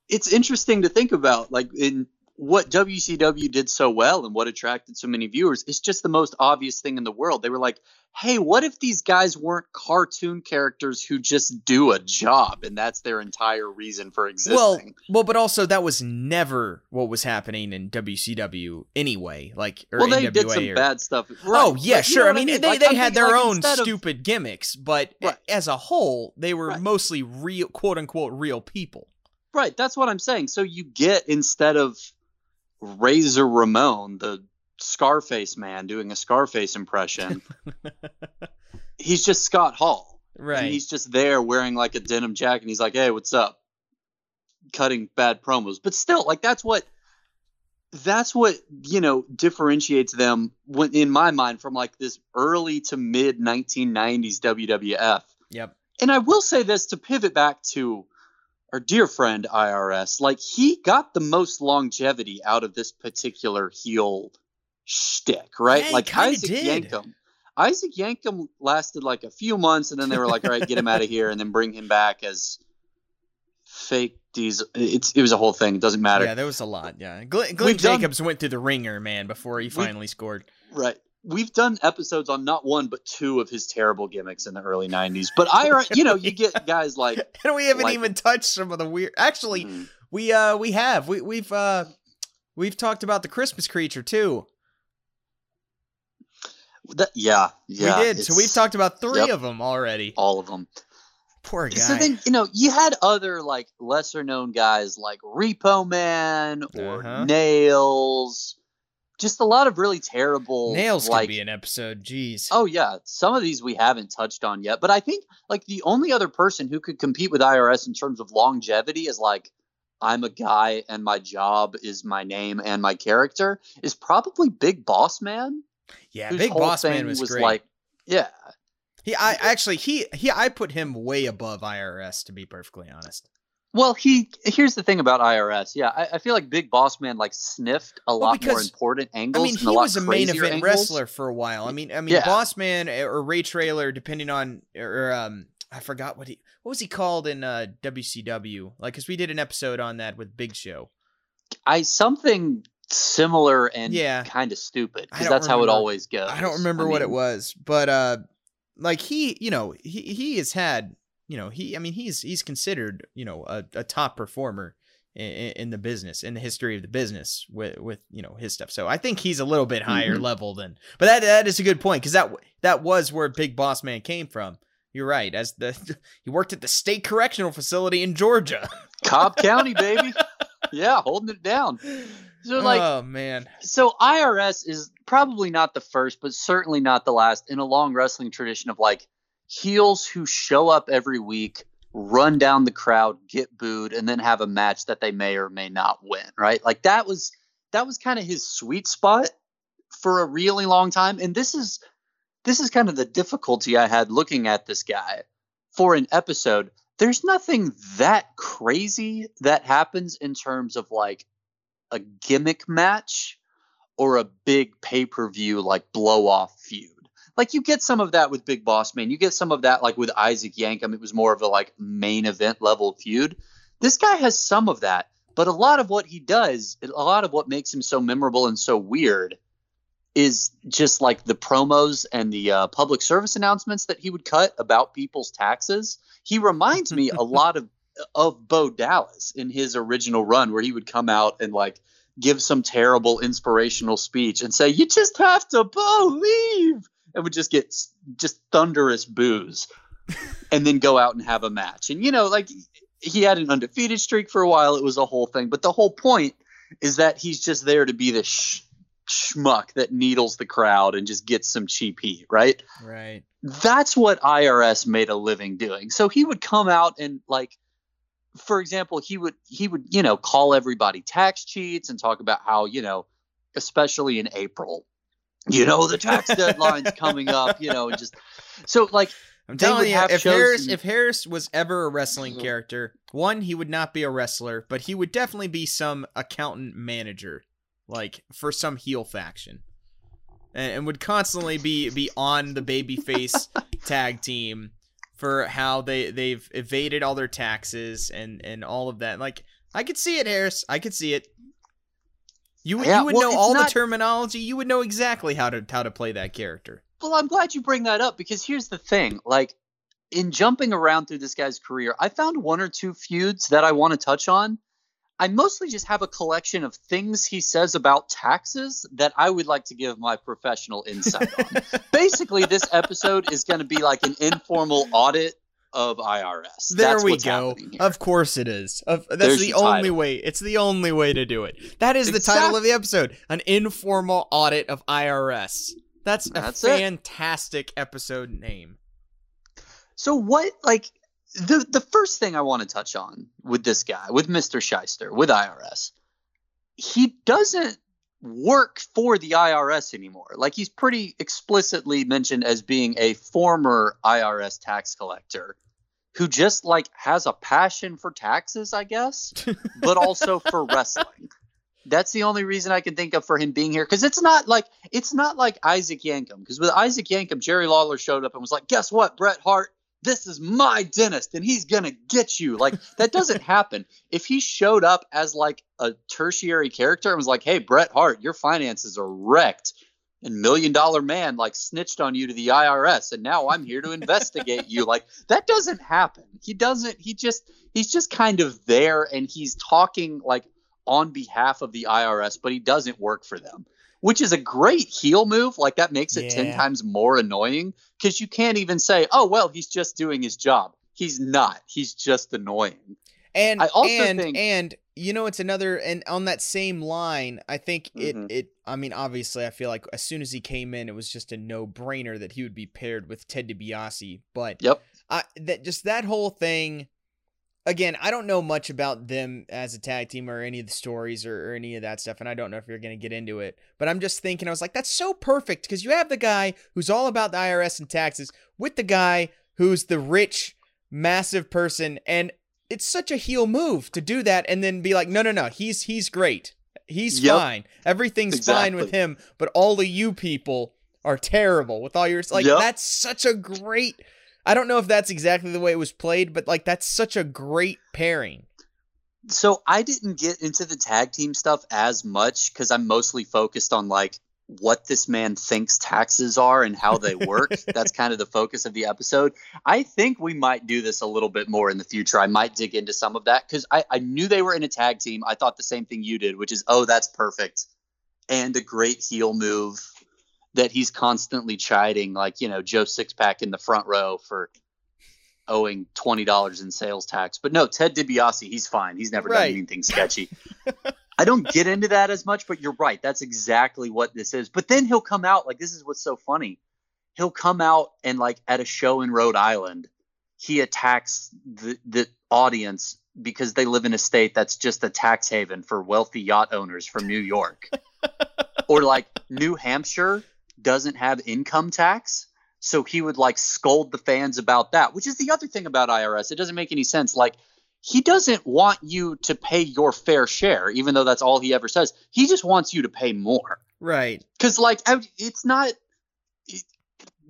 it's interesting to think about. Like in what WCW did so well and what attracted so many viewers is just the most obvious thing in the world. They were like, "Hey, what if these guys weren't cartoon characters who just do a job and that's their entire reason for existing?" Well, well, but also that was never what was happening in WCW anyway. Like, or well, they NWA did some or- bad stuff. Oh yeah, but you sure. I mean, they Like, they I'm had their like, own instead of- stupid gimmicks, but Right. as a whole, they were Right. mostly real, quote unquote, real people. Right, that's what I'm saying. So you get instead of Razor Ramon, the Scarface man doing a Scarface impression, <laughs> he's just Scott Hall. Right. And he's just there wearing like a denim jacket and he's like, "Hey, what's up?" cutting bad promos. But still, like that's what that's what, you know, differentiates them when in my mind from like this early to mid 1990s WWF. Yep. And I will say this to pivot back to our dear friend IRS, like he got the most longevity out of this particular heel shtick, right? Yeah, like Isaac did. Yankem. Isaac Yankem lasted like a few months, and then they were like, "All right, get him out of here," and then bring him back as fake diesel. It's it was a whole thing. It doesn't matter. Yeah, there was a lot. Yeah, Glenn, Glenn We've done- Jacobs went through the ringer, man, before he finally scored. Right. We've done episodes on not one but two of his terrible gimmicks in the early '90s. But <laughs> I, you know, you get guys like <laughs> And we haven't Like- even touched some of the weird. Actually, Hmm. we uh we have we we've uh we've talked about the Christmas creature too. that, yeah, yeah, we did. So we've talked about three Yep. of them already. all of them. Poor guy. So then, you know, you had other like lesser known guys like Repo Man or Uh-huh. Nails. Just a lot of really terrible Nails like could be an episode. Jeez. Oh yeah, some of these we haven't touched on yet, but I think like the only other person who could compete with IRS in terms of longevity is like I'm a guy and my job is my name and my character is probably Big Boss Man. yeah, Big Boss Man thing was, great. like yeah, he, I actually he he I put him way above IRS to be perfectly honest. Well, he here's the thing about IRS. Yeah, I, I feel like Big Boss Man like sniffed a lot more because- important angles. I mean, he was a main event angles. wrestler for a while. I mean, I mean, Yeah. Boss Man or Ray Traylor, depending on or um, I forgot what he what was he called in uh WCW? Like, cause we did an episode on that with Big Show. I something similar and Yeah. kind of stupid because that's how it always goes. I don't remember what it was, but uh, like he, you know, he he has had, you know, he, I mean, he's he's considered, you know, a, a top performer in, in the business, in the history of the business with with you know his stuff. So I think he's a little bit higher Mhm. level than, but that that is a good point because that that was where Big Boss Man came from. You're right. As the <laughs> he worked at the state correctional facility in Georgia. <laughs> Cobb County, baby. yeah, holding it down. So like oh man, so IRS is probably not the first, but certainly not the last in a long wrestling tradition of like heels who show up every week, run down the crowd, get booed, and then have a match that they may or may not win. Right? Like that was that was kind of his sweet spot for a really long time. And this is this is kind of the difficulty I had looking at this guy for an episode. There's nothing that crazy that happens in terms of like a gimmick match or a big pay per view like blow off feud. Like you get some of that with Big Boss Man. You get some of that like with Isaac Yankem. It was more of a like main event level feud. This guy has some of that, but a lot of what he does, a lot of what makes him so memorable and so weird is just like the promos and the uh, public service announcements that he would cut about people's taxes. He reminds me a <laughs> lot of of Bo Dallas in his original run, where he would come out and like give some terrible inspirational speech and say, "You just have to believe," and would just get just thunderous boos, and then go out and have a match. And you know, like he had an undefeated streak for a while. It was a whole thing, but the whole point is that he's just there to be the sh- schmuck that needles the crowd and just gets some cheap heat, right? right. that's what IRS made a living doing. So he would come out and like for example, he would he would, you know, call everybody tax cheats and talk about how, you know, especially in April, you know, the tax deadline's coming up, you know, and just so like <laughs> I'm telling you, if Harris and- if Harris was ever a wrestling Mhm. character, one he would not be a wrestler, but he would definitely be some accountant manager, like for some heel faction, and, and would constantly be be on the babyface <laughs> tag team for how they they've evaded all their taxes and and all of that. Like I could see it, Harris. I could see it. You would Yeah, you would well, know all not- the terminology. You would know exactly how to how to play that character. Well, I'm glad you bring that up because here's the thing. Like, in jumping around through this guy's career, I found one or two feuds that I want to touch on. I mostly just have a collection of things he says about taxes that I would like to give my professional insight on. <laughs> Basically, this episode is going to be like an informal audit of IRS. There That's we go. Of course it is. Of, that's There's the only title. way. It's the only way to do it. That is the title of the episode: an informal audit of IRS. That's a That's it. fantastic episode name. So what like the the first thing I want to touch on with this guy, with Mr. Schyster, with IRS, he doesn't work for the IRS anymore. Like he's pretty explicitly mentioned as being a former IRS tax collector who just like has a passion for taxes, I guess, <laughs> but also for wrestling. That's the only reason I can think of for him being here because it's not like it's not like Isaac Yankem because with Isaac Yankem, Jerry Lawler showed up and was like, "Guess what, Bret Hart? This is my dentist and he's gonna get you." Like that doesn't <laughs> happen. If he showed up as like a tertiary character and was like, "Hey, Bret Hart, your finances are wrecked." And Million Dollar Man like snitched on you to the IRS, and now I'm here to investigate you. Like that doesn't happen. He doesn't. He just he's just kind of there, and he's talking like on behalf of the IRS, but he doesn't work for them, which is a great heel move. Like that makes it 10 times more annoying because you can't even say, oh, well, he's just doing his job. He's not. He's just annoying. And I also and think- and you know it's another and on that same line, I think it mm-hmm. it I mean obviously I feel like as soon as he came in it was just a no-brainer that he would be paired with Ted DiBiase, but Yep. I that just that whole thing again, I don't know much about them as a tag team or any of the stories or, or any of that stuff, and I don't know if you're gonna get into it. But I'm just thinking, I was like, that's so perfect because you have the guy who's all about the IRS and taxes with the guy who's the rich, massive person, and it's such a heel move to do that and then be like, no, no, no, he's he's great, he's Yep. fine, everything's fine with him, but all of you people are terrible with all your like. Yep. That's such a great. I don't know if that's exactly the way it was played, but like that's such a great pairing. So I didn't get into the tag team stuff as much because I'm mostly focused on like what this man thinks taxes are and how they work. <laughs> That's kind of the focus of the episode. I think we might do this a little bit more in the future. I might dig into some of that because I, I knew they were in a tag team. I thought the same thing you did, which is, oh, that's perfect. And a great heel move that he's constantly chiding, like, you know, Joe Sixpack in the front row for owing twenty dollars in sales tax. But no, Ted DiBiase, he's fine. He's never Right. done anything sketchy. <laughs> I don't get into that as much, but you're right. That's exactly what this is. But then he'll come out like this is what's so funny. He'll come out and like at a show in Rhode Island, he attacks the the audience because they live in a state that's just a tax haven for wealthy yacht owners from New York. <laughs> or like New Hampshire doesn't have income tax. So he would like scold the fans about that, which is the other thing about IRS. It doesn't make any sense. Like he doesn't want you to pay your fair share, even though that's all he ever says. He just wants you to pay more. Right. Because like it's not. it-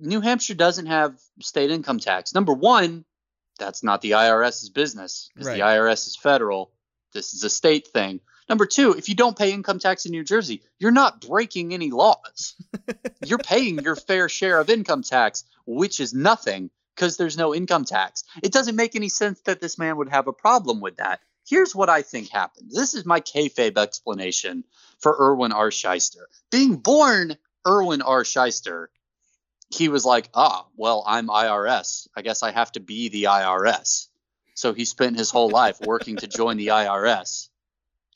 New Hampshire doesn't have state income tax. Number one, that's not the IRS's business because Right. the IRS is federal. This is a state thing. Number two, if you don't pay income tax in New Jersey, you're not breaking any laws. <laughs> you're paying your fair share of income tax, which is nothing because there's no income tax. It doesn't make any sense that this man would have a problem with that. Here's what I think happened. This is my kayfabe explanation for Irwin R. Schyster. Being born Irwin R. Schyster, he was like, ah, well, I'm IRS. I guess I have to be the IRS. So he spent his whole life working to join the IRS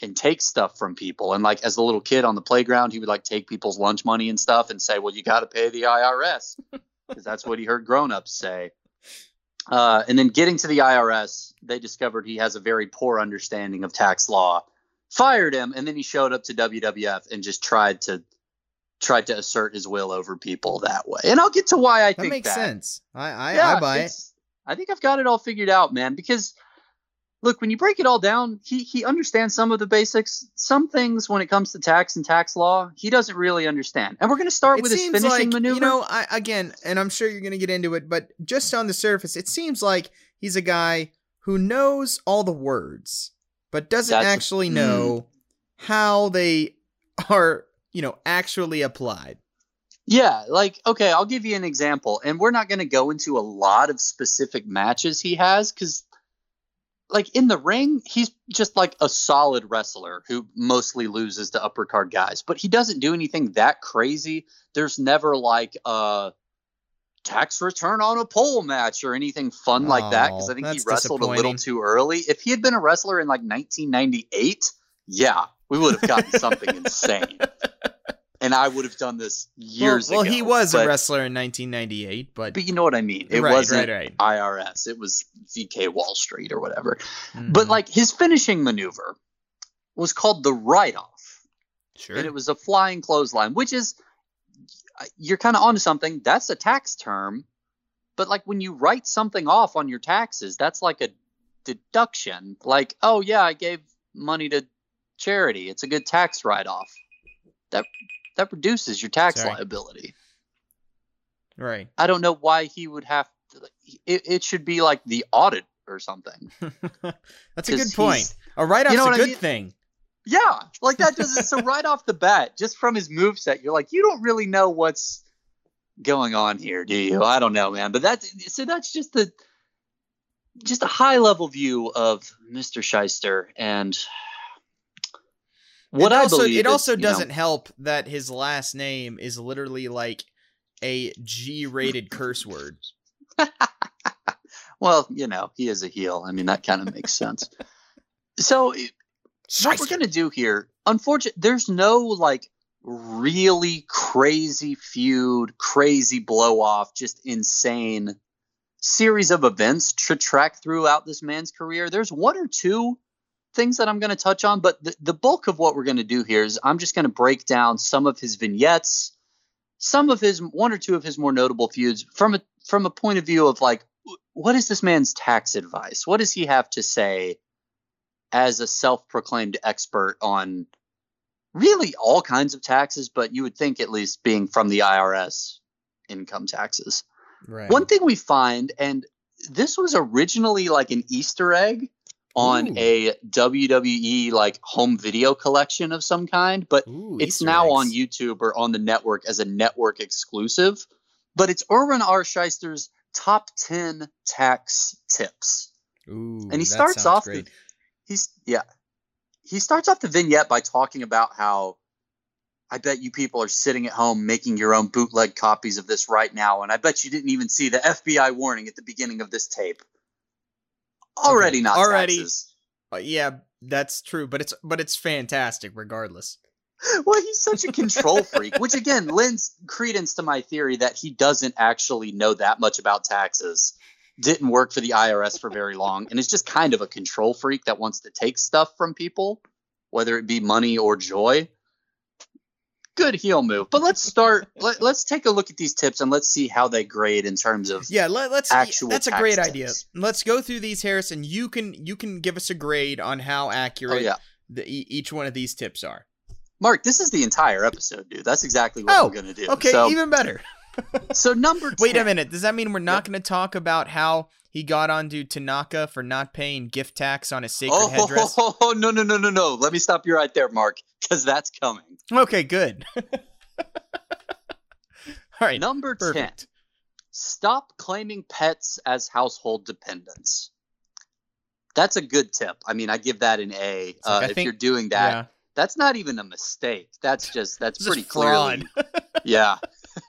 and take stuff from people. And like as a little kid on the playground, he would like take people's lunch money and stuff and say, well, you got to pay the IRS because <laughs> that's what he heard grown-ups say. Uh, and then getting to the IRS, they discovered he has a very poor understanding of tax law, fired him, and then he showed up to WWF and just tried to tried to assert his will over people that way. And I'll get to why I That think makes that. Makes sense. I I, Yeah, I buy it. I think I've got it all figured out, man. Because look, when you break it all down, he he understands some of the basics. Some things when it comes to tax and tax law, he doesn't really understand. And we're going to start It with his finishing like maneuver. you know, I again, and I'm sure you're gonna get into it, but just on the surface, it seems like he's a guy who knows all the words, but doesn't That's- actually mm. know how they are, you know, actually applied. Yeah, like okay, I'll give you an example, and we're not going to go into a lot of specific matches he has because, like in the ring, he's just like a solid wrestler who mostly loses to upper card guys, but he doesn't do anything that crazy. There's never like a tax return on a pole match or anything fun like that because Oh, I think he wrestled a little too early. If he had been a wrestler in like 1998, yeah, we would have gotten something <laughs> insane. And I would have done this years well, ago. well, he was but, a wrestler in 1998, but, But you know what I mean. It right, wasn't right, right. IRS. It was VK Wall Street or whatever. But Mhm. like his finishing maneuver was called the write off. sure, And it was a flying clothesline, which is you're kind of onto something. That's a tax term. But like when you write something off on your taxes, that's like a deduction. Like, oh yeah, I gave money to charity. It's a good tax write off. That that reduces your tax Sorry. liability. right. I don't know why he would have to. It, it should be like the audit or something. <laughs> That's a good point. A write-off's know a what I mean? thing. Yeah, like that does it. So <laughs> right off the bat, just from his moveset, you're like, you don't really know what's going on here, do you? I don't know, man. But that's so that's just the just a high level view of Mr. Schyster and what it I also, believe. It also doesn't help that his last name is literally like a G-rated curse word. <laughs> well, you know, he is a heel. I mean, that kind of makes sense. So what we're gonna do here, unfortunately, there's no like really crazy feud, crazy blow off, just insane series of events to track throughout this man's career. There's one or two things that I'm going to touch on, but the, the bulk of what we're going to do here is I'm just going to break down some of his vignettes, some of his one or two of his more notable feuds from a from a point of view of like what is this man's tax advice? What does he have to say as a self-proclaimed expert on really all kinds of taxes, but you would think at least being from the IRS income taxes. Right. One thing we find, and this was originally like an Easter egg on Ooh. a WWE like home video collection of some kind, but Ooh, it's Easter now on. YouTube or on the network as a network exclusive. But it's Irwin R. Schyster's top 10 tax tips. Ooh, and he starts off great. the, he's yeah he starts off the vignette by talking about how i bet you people are sitting at home making your own bootleg copies of this right now and i bet you didn't even see the fbi warning at the beginning of this tape already not Already. taxes. Uh, yeah, that's true, but it's but it's fantastic regardless. well he's such a control <laughs> freak which again lends credence to my theory that he doesn't actually know that much about taxes didn't work for the irs for very long and is just kind of a control freak that wants to take stuff from people whether it be money or joy good heel move but let's start <laughs> let, let's take a look at these tips and let's see how they grade in terms of Yeah, let, let's. Actual that's a great tips. idea. Let's go through these, Harrison. You can you can give us a grade on how oh accurate yeah the, each one of these tips are. mark this is the entire episode dude that's exactly what Oh, we're gonna do Okay, so, even better. so number <laughs> Wait a minute. Does that mean we're not going to talk about how he got onto Tatanka for not paying gift tax on his sacred oh, headdress? Oh, no no no no no let me stop you right there mark because that's coming Okay, good. <laughs> All right, Number 10. perfect. Stop claiming pets as household dependents. That's a good tip. I mean, I give that an A. like, Uh, if think- you're doing that, yeah, that's not even a mistake. That's just that's pretty clearly, <laughs> yeah.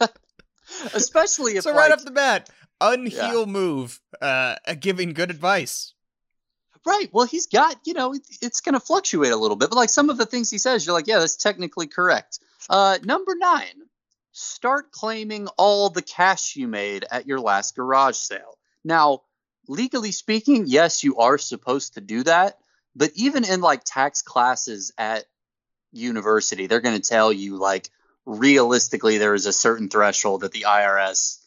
<laughs> Especially if so right like, off the bat, unheal move, uh, giving good advice. right. Well, he's got you know it, it's going to fluctuate a little bit, but like some of the things he says, you're like, yeah, that's technically correct. Uh, number nine, start claiming all the cash you made at your last garage sale. Now, legally speaking, yes, you are supposed to do that, but even in like tax classes at university, they're going to tell you like realistically there is a certain threshold that the IRS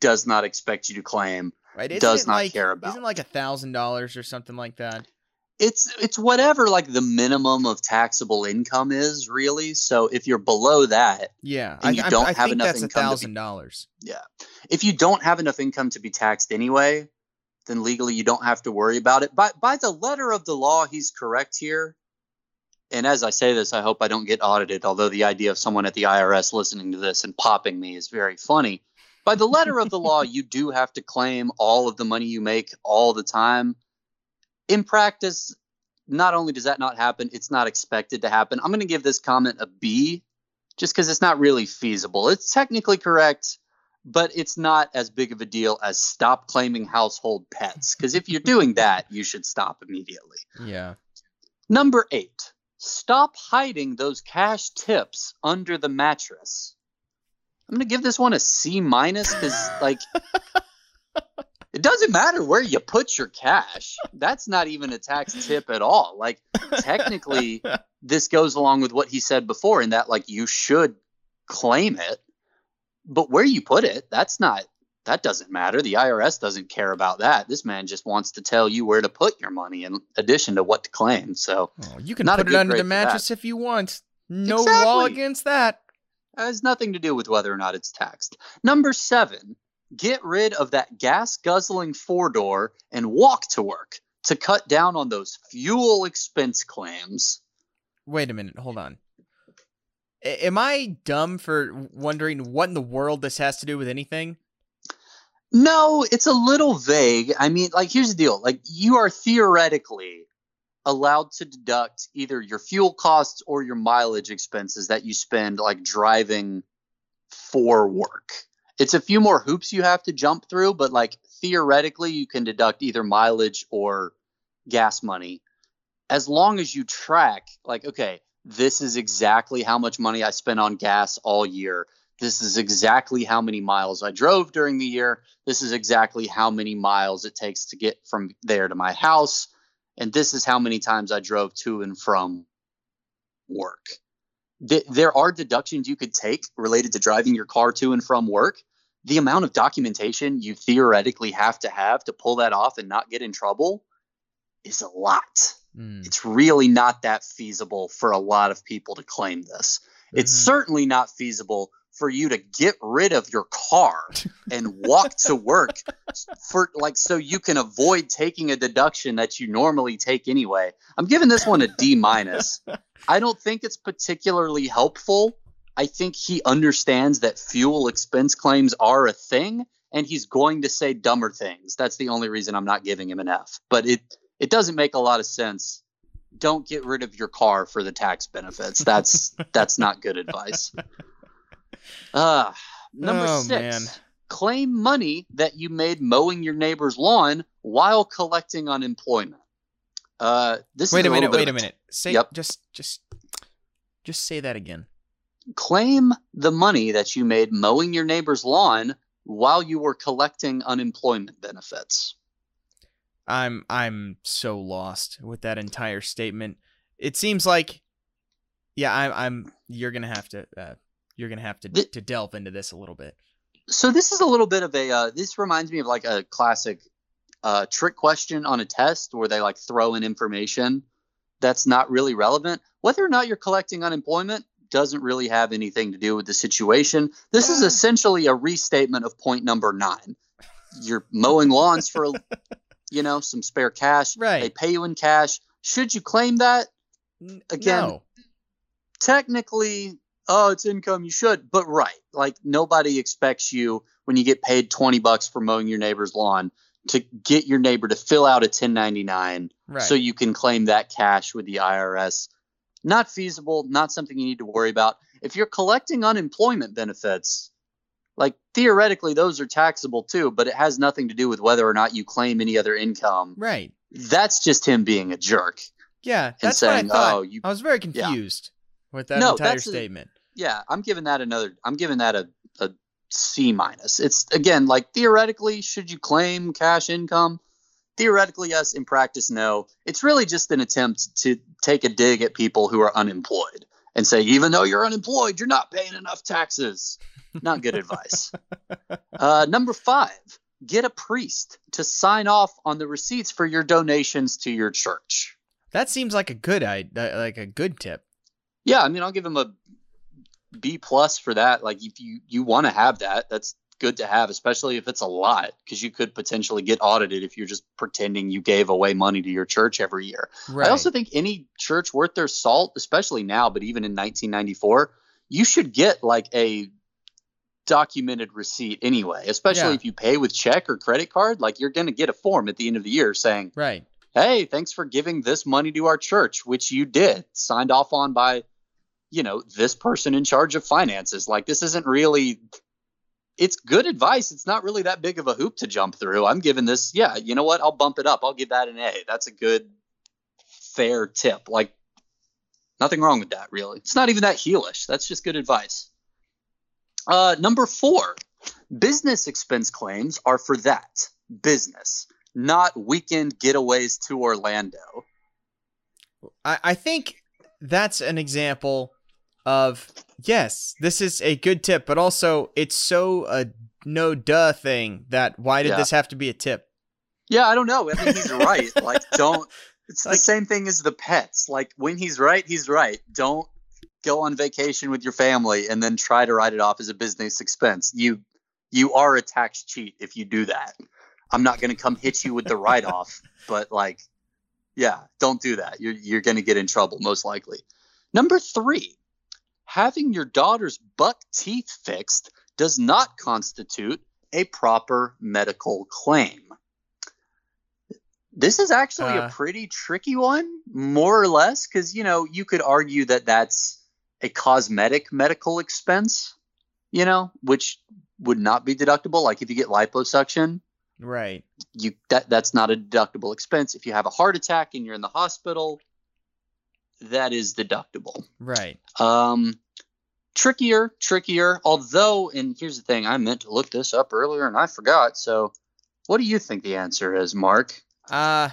does not expect you to claim. Right? Isn't Does not like, care about. Isn't like a thousand dollars or something like that? It's it's whatever like the minimum of taxable income is really. So if you're below that, Yeah, And you I- don't I have think enough income thousand dollars. Yeah, if you don't have enough income to be taxed anyway, then legally you don't have to worry about it. By by the letter of the law, he's correct here. And as I say this, I hope I don't get audited, although the idea of someone at the IRS listening to this and popping me is very funny. By the <laughs> letter of the law, you do have to claim all of the money you make all the time. In practice, not only does that not happen, it's not expected to happen. I'm going to give this comment a B just because it's not really feasible. It's technically correct, but it's not as big of a deal as stop claiming household pets. Because if you're doing <laughs> that, you should stop immediately. Yeah. Number eight, stop hiding those cash tips under the mattress. I'm gonna give this one a C minus because like <laughs> it doesn't matter where you put your cash. That's not even a tax tip at all. Like technically, <laughs> this goes along with what he said before in that like you should claim it, but where you put it, that's not that doesn't matter. The IRS doesn't care about that. This man just wants to tell you where to put your money in addition to what to claim. So Oh, you can put it under the mattress if you want. No law against that. It has nothing to do with whether or not it's taxed. Number seven, get rid of that gas guzzling four door and walk to work to cut down on those fuel expense claims. Wait a minute. Hold on. A- am I dumb for wondering what in the world this has to do with anything? No, it's a little vague. I mean, like, here's the deal like, you are theoretically allowed to deduct either your fuel costs or your mileage expenses that you spend, like, driving for work. It's a few more hoops you have to jump through, but, like, theoretically, you can deduct either mileage or gas money as long as you track, like, okay, this is exactly how much money I spent on gas all year. This is exactly how many miles I drove during the year. This is exactly how many miles it takes to get from there to my house. And this is how many times I drove to and from work. Th- there are deductions you could take related to driving your car to and from work. The amount of documentation you theoretically have to have to pull that off and not get in trouble is a lot Hmm. it's really not that feasible for a lot of people to claim this. It's Mhm. certainly not feasible for you to get rid of your car <laughs> and walk to work for like so you can avoid taking a deduction that you normally take anyway. I'm giving this one a D minus. I don't think it's particularly helpful. I think he understands that fuel expense claims are a thing and he's going to say dumber things. That's the only reason I'm not giving him an F. But it it doesn't make a lot of sense. Don't get rid of your car for the tax benefits. That's that's not good advice. Uh, number Oh, six. man. Claim money that you made mowing your neighbor's lawn while collecting unemployment. Uh, this Wait is a minute. Wait a minute. Say Yep. just just just say that again. claim the money that you made mowing your neighbor's lawn while you were collecting unemployment benefits. I'm I'm so lost with that entire statement. It seems like yeah, I'm I'm you're going to have to uh, you're going to have to Th- to delve into this a little bit. So this is a little bit of a uh, this reminds me of like a classic uh, trick question on a test where they like throw in information that's not really relevant. Whether or not you're collecting unemployment doesn't really have anything to do with the situation. This is essentially a restatement of point number nine. You're mowing lawns for you know some spare cash. Right. They pay you in cash. Should you claim that? Again, no. technically, oh, it's income, you should, but right. Like nobody expects you when you get paid 20 bucks for mowing your neighbor's lawn to get your neighbor to fill out a 1099 Right. so you can claim that cash with the IRS. Not feasible, not something you need to worry about. If you're collecting unemployment benefits, like theoretically those are taxable too, but it has nothing to do with whether or not you claim any other income. right. That's just him being a jerk. Yeah, and that's saying, what I thought. "Oh, you I was very Yeah. With that No, entire that's a- statement. yeah, I'm giving that another. I'm giving that a, a C minus. It's again like theoretically, should you claim cash income? Theoretically, yes. In practice, no. It's really just an attempt to take a dig at people who are unemployed and say, even though you're unemployed, you're not paying enough taxes. Not good advice. <laughs> Uh, number five, get a priest to sign off on the receipts for your donations to your church. That seems like a good I like a good tip. Yeah, I mean, I'll give him a B plus for that. Like, if you you want to have that, that's good to have, especially if it's a lot, because you could potentially get audited if you're just pretending you gave away money to your church every year. Right. I also think any church worth their salt, especially now, but even in 1994, you should get like a documented receipt anyway, especially Yeah. if you pay with check or credit card. Like, you're going to get a form at the end of the year saying, right. hey, thanks for giving this money to our church, which you did, signed off on by, you know, this person in charge of finances. Like, this isn't really it's good advice. It's not really that big of a hoop to jump through. I'm giving this, yeah, you know what? I'll bump it up. I'll give that an A. That's a good, fair tip. Like, nothing wrong with that, really. It's not even that heelish. That's just good advice. Uh, number four, business expense claims are for that business, not weekend getaways to Orlando. I, I think that's an example of yes, this is a good tip, but also it's so a no duh thing that why did Yeah. this have to be a tip? Yeah, I don't know. I mean, he's right. <laughs> Like, don't. It's Like- the same thing as the pets. Like, when he's right, he's right. Don't go on vacation with your family and then try to write it off as a business expense. You you are a tax cheat if you do that. I'm not going to come hit you with the write off, <laughs> but like, yeah, don't do that. You're you're going to get in trouble most likely. Number three, having your daughter's buck teeth fixed does not constitute a proper medical claim. This is actually Uh. a pretty tricky one, more or less, because you know you could argue that that's a cosmetic medical expense, you know, which would not be deductible. Like if you get liposuction, Right. you that that's not a deductible expense. If you have a heart attack and you're in the hospital, that is deductible. Right. Um, trickier, trickier. Although, and here's the thing, I meant to look this up earlier and I forgot. So, what do you think the answer is, Mark? Uh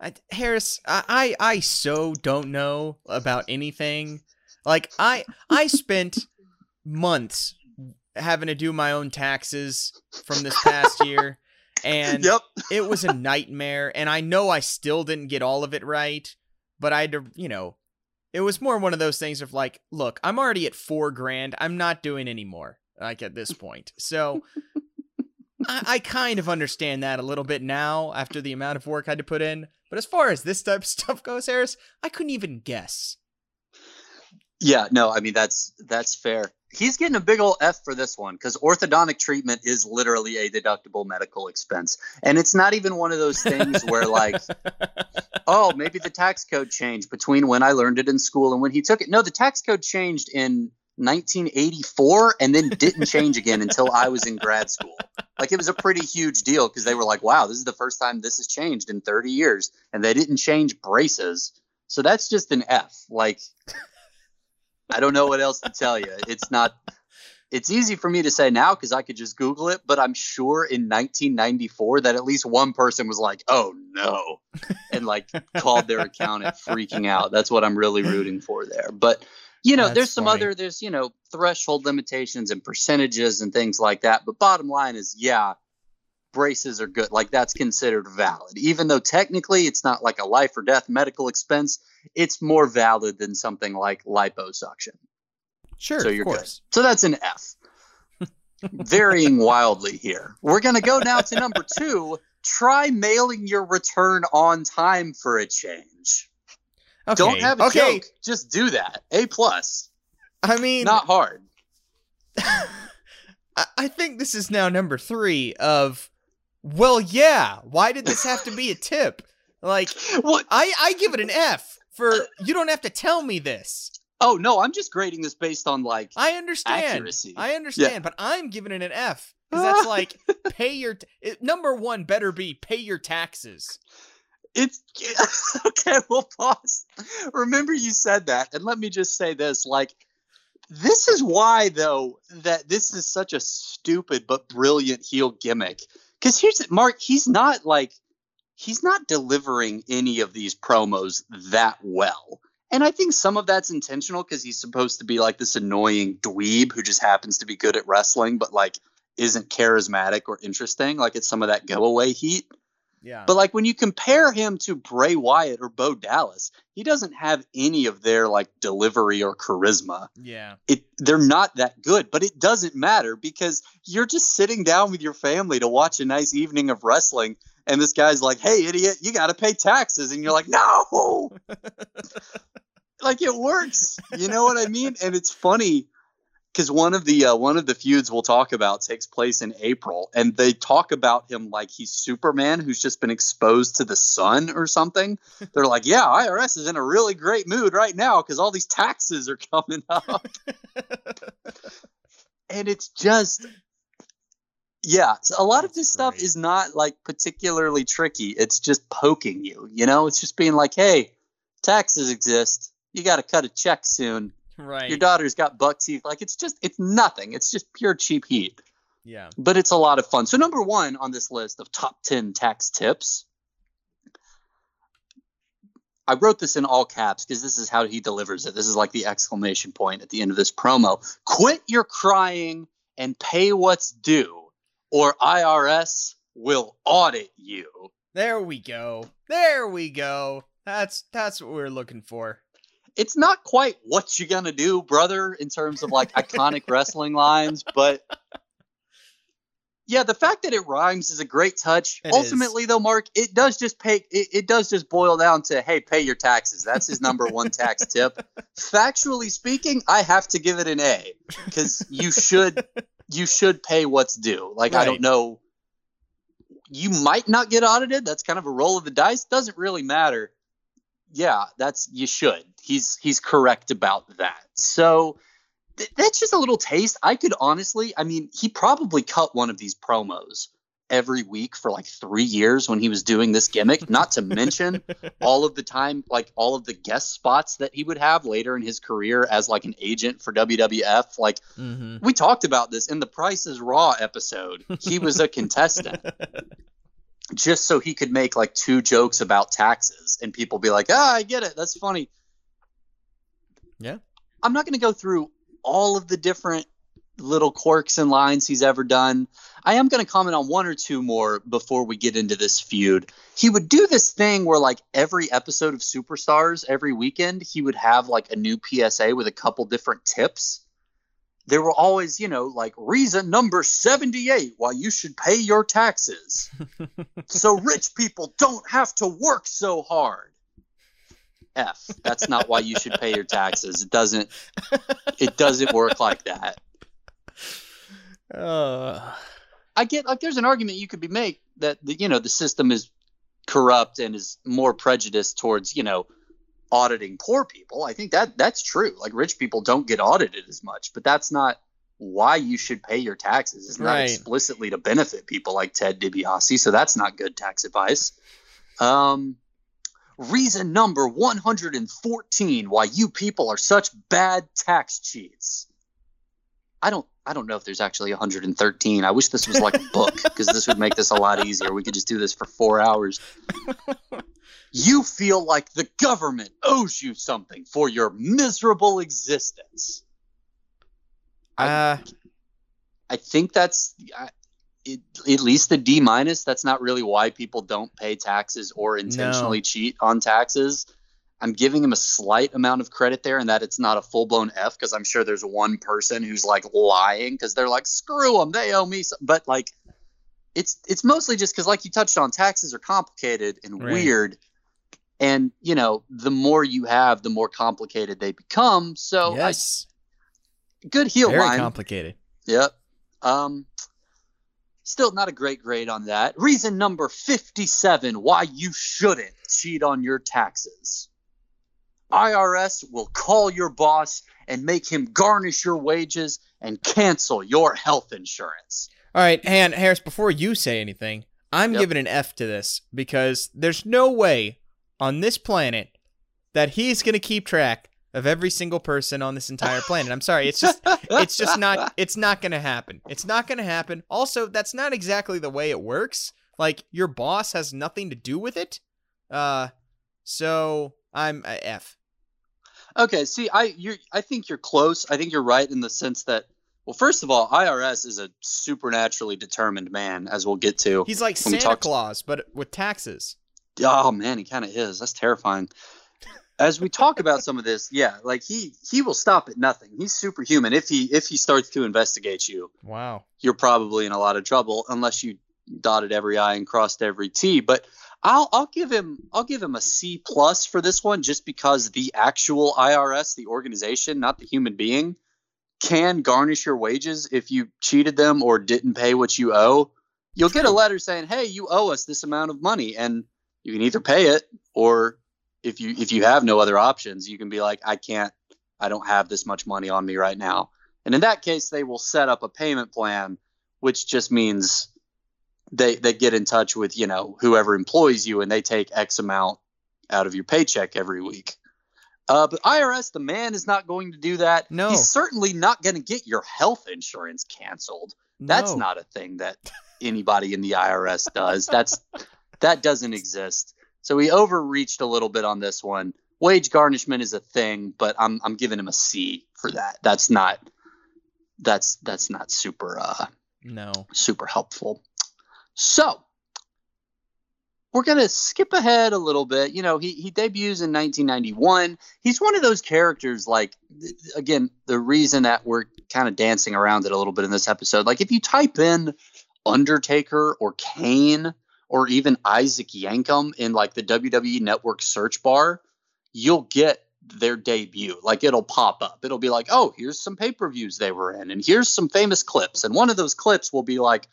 I, Harris, I, I I so don't know about anything. Like I I spent months having to do my own taxes from this past year and <laughs> yep. it was a nightmare and I know I still didn't get all of it right, but I had to, you know, it was more one of those things of like, look, I'm already at 4 grand. I'm not doing any more like at this point. So <laughs> I, I kind of understand that a little bit now after the amount of work I had to put in. But as far as this type of <laughs> stuff goes, Harris, I couldn't even guess. Yeah, no, I mean that's that's fair. He's getting a big old F for this one because orthodontic treatment is literally a deductible medical expense, and it's not even one of those things where like, <laughs> oh, maybe the tax code changed between when I learned it in school and when he took it. No, the tax code changed in 1984 and then didn't change again until I was in grad school. Like it was a pretty huge deal because they were like, wow, this is the first time this has changed in 30 years, and they didn't change braces. So that's just an F. Like, I don't know what else to tell you. It's not. It's easy for me to say now because I could just Google it, but I'm sure in 1994 that at least one person was like, "Oh no," and like called their accountant freaking out. That's what I'm really rooting for there. But you know, That's there's some funny. other there's you know threshold limitations and percentages and things like that. But bottom line is, yeah, braces are good. Like that's considered valid, even though technically it's not like a life or death medical expense. It's more valid than something like liposuction. Sure, So you're course. So that's an F. <laughs> Varying wildly here. We're going to go now to number two. Try mailing your return on time for a change. Okay. Don't have a okay. joke. Just do that. A plus. I mean, Not hard. <laughs> I, I think this is now number three of. Well, yeah. Why did this have to be a tip? Like, <laughs> What? I I give it an F for you don't have to tell me this. Oh no, I'm just grading this based on like. I understand. Accuracy. I understand, but I'm giving it an F because that's <laughs> like pay your t- it, number one better be pay your taxes. It's <laughs> okay. We'll pause. Remember, you said that, and let me just say this: like, this is why, though, that this is such a stupid but brilliant heel gimmick. Because here's Mark. He's not like he's not delivering any of these promos that well. And I think some of that's intentional because he's supposed to be like this annoying dweeb who just happens to be good at wrestling, but like isn't charismatic or interesting. Like it's some of that go away heat. Yeah. But like when you compare him to Bray Wyatt or Bo Dallas, he doesn't have any of their like delivery or charisma. yeah. It they're not that good, but it doesn't matter because you're just sitting down with your family to watch a nice evening of wrestling and this guy's like, "Hey idiot, you got to pay taxes." And you're like, "No." <laughs> like it works. You know what I mean? And it's funny because one of the uh, one of the feuds we'll talk about takes place in April, and they talk about him like he's Superman who's just been exposed to the sun or something. <laughs> They're like, "Yeah, IRS is in a really great mood right now because all these taxes are coming up." <laughs> and it's just yeah so a lot of That's this stuff is not like particularly tricky. It's just poking you you know? It's just being like hey taxes exist. You got to cut a check soon Right. your daughter's got buck teeth like it's just it's nothing it's just pure cheap heat yeah. but it's a lot of fun so number one on this list of top 10 tax tips I wrote this in all caps because this is how he delivers it. This is like the exclamation point at the end of this promo. Quit your crying and pay what's due, or IRS will audit you. There we go. There we go. That's that's what we're looking for. It's not quite what you gonna do, brother, in terms of like iconic wrestling lines, but yeah, the fact that it rhymes is a great touch. It is. Ultimately, though, Mark, it does just pay. It, it does just boil down to hey, pay your taxes. That's his number one tax tip. Factually speaking, I have to give it an A because you should you should pay what's due. Like I don't know, you might not get audited. That's kind of a roll of the dice. Doesn't really matter. Yeah, that's you should. He's he's correct about that. So th- that's just a little taste. I could honestly, I mean, he probably cut one of these promos every week for like three years when he was doing this gimmick. Not to mention <laughs> all of the time, like all of the guest spots that he would have later in his career as like an agent for WWF. Like Mm-hmm. we talked about this in the Price is Raw episode. He was a contestant <laughs> just so he could make like two jokes about taxes and people be like, ah, I get it. That's funny. Yeah. I'm not going to go through all of the different little quirks and lines he's ever done. I am going to comment on one or two more before we get into this feud. He would do this thing where, like, every episode of Superstars, every weekend, he would have like a new PSA with a couple different tips. There were always, you know, like reason number 78 why you should pay your taxes. <laughs> so rich people don't have to work so hard. F. That's not why you should pay your taxes. It doesn't it doesn't work like that. Uh, I get like there's an argument you could be make that the, you know the system is corrupt and is more prejudiced towards you know auditing poor people. I think that that's true. Like rich people don't get audited as much, but that's not why you should pay your taxes. It's not Right. explicitly to benefit people like Ted DiBiase, so that's not good tax advice. Um, reason number 114 why you people are such bad tax cheats. I don't I don't know if there's actually 113. I wish this was like a book because this would make this a lot easier. We could just do this for 4 hours. <laughs> you feel like the government owes you something for your miserable existence. I- uh, I think that's I- it, at least the D minus. That's not really why people don't pay taxes or intentionally cheat on taxes. I'm giving him a slight amount of credit there, and that it's not a full blown F because I'm sure there's one person who's like lying because they're like, screw them, they owe me. Some. But like, it's it's mostly just because, like you touched on, taxes are complicated and Right. weird, and you know, the more you have, the more complicated they become. So, I- yes. good heel Very line. complicated. Yep. Um still not a great grade on that. Reason number 57 why you shouldn't cheat on your taxes. IRS will call your boss and make him garnish your wages and cancel your health insurance. All right, Han Harris. Before you say anything, I'm Yep. giving an F to this because there's no way on this planet that he's gonna keep track of every single person on this entire planet. I'm sorry, it's just <laughs> it's just not it's not gonna happen. It's not gonna happen. Also, that's not exactly the way it works. Like your boss has nothing to do with it. Uh, so I'm a F. Okay, see, I you I think you're close. I think you're right in the sense that well, first of all, IRS is a supernaturally determined man, as we'll get to. He's like Santa talked- Claus, but with taxes. Oh man, he kind of is. That's terrifying. As we talk about some of this, yeah, like he he will stop at nothing. He's superhuman. If he if he starts to investigate you, Wow. you're probably in a lot of trouble unless you dotted every i and crossed every t. But I'll I'll give him I'll give him a C plus for this one just because the actual IRS, the organization, not the human being, can garnish your wages if you cheated them or didn't pay what you owe. You'll get a letter saying, "Hey, you owe us this amount of money," and you can either pay it or if you if you have no other options, you can be like, "I can't, I don't have this much money on me right now," And in that case, they will set up a payment plan, which just means they they get in touch with you know whoever employs you and they take X amount out of your paycheck every week. Uh, but IRS, the man is not going to do that. No. he's certainly not going to get your health insurance canceled. That's No. not a thing that anybody in the IRS does. That's <laughs> that doesn't exist. So he overreached a little bit on this one. Wage garnishment is a thing, but I'm I'm giving him a C for that. That's not that's that's not super uh No. super helpful. So we're gonna skip ahead a little bit. You know, he he debuts in 1991. He's one of those characters. Like th- again, the reason that we're kind of dancing around it a little bit in this episode. Like if you type in Undertaker or Kane or even Isaac Yankem in like the WWE Network search bar, you'll get their debut. Like it'll pop up. It'll be like, oh, here's some pay per views they were in, and here's some famous clips. And one of those clips will be like,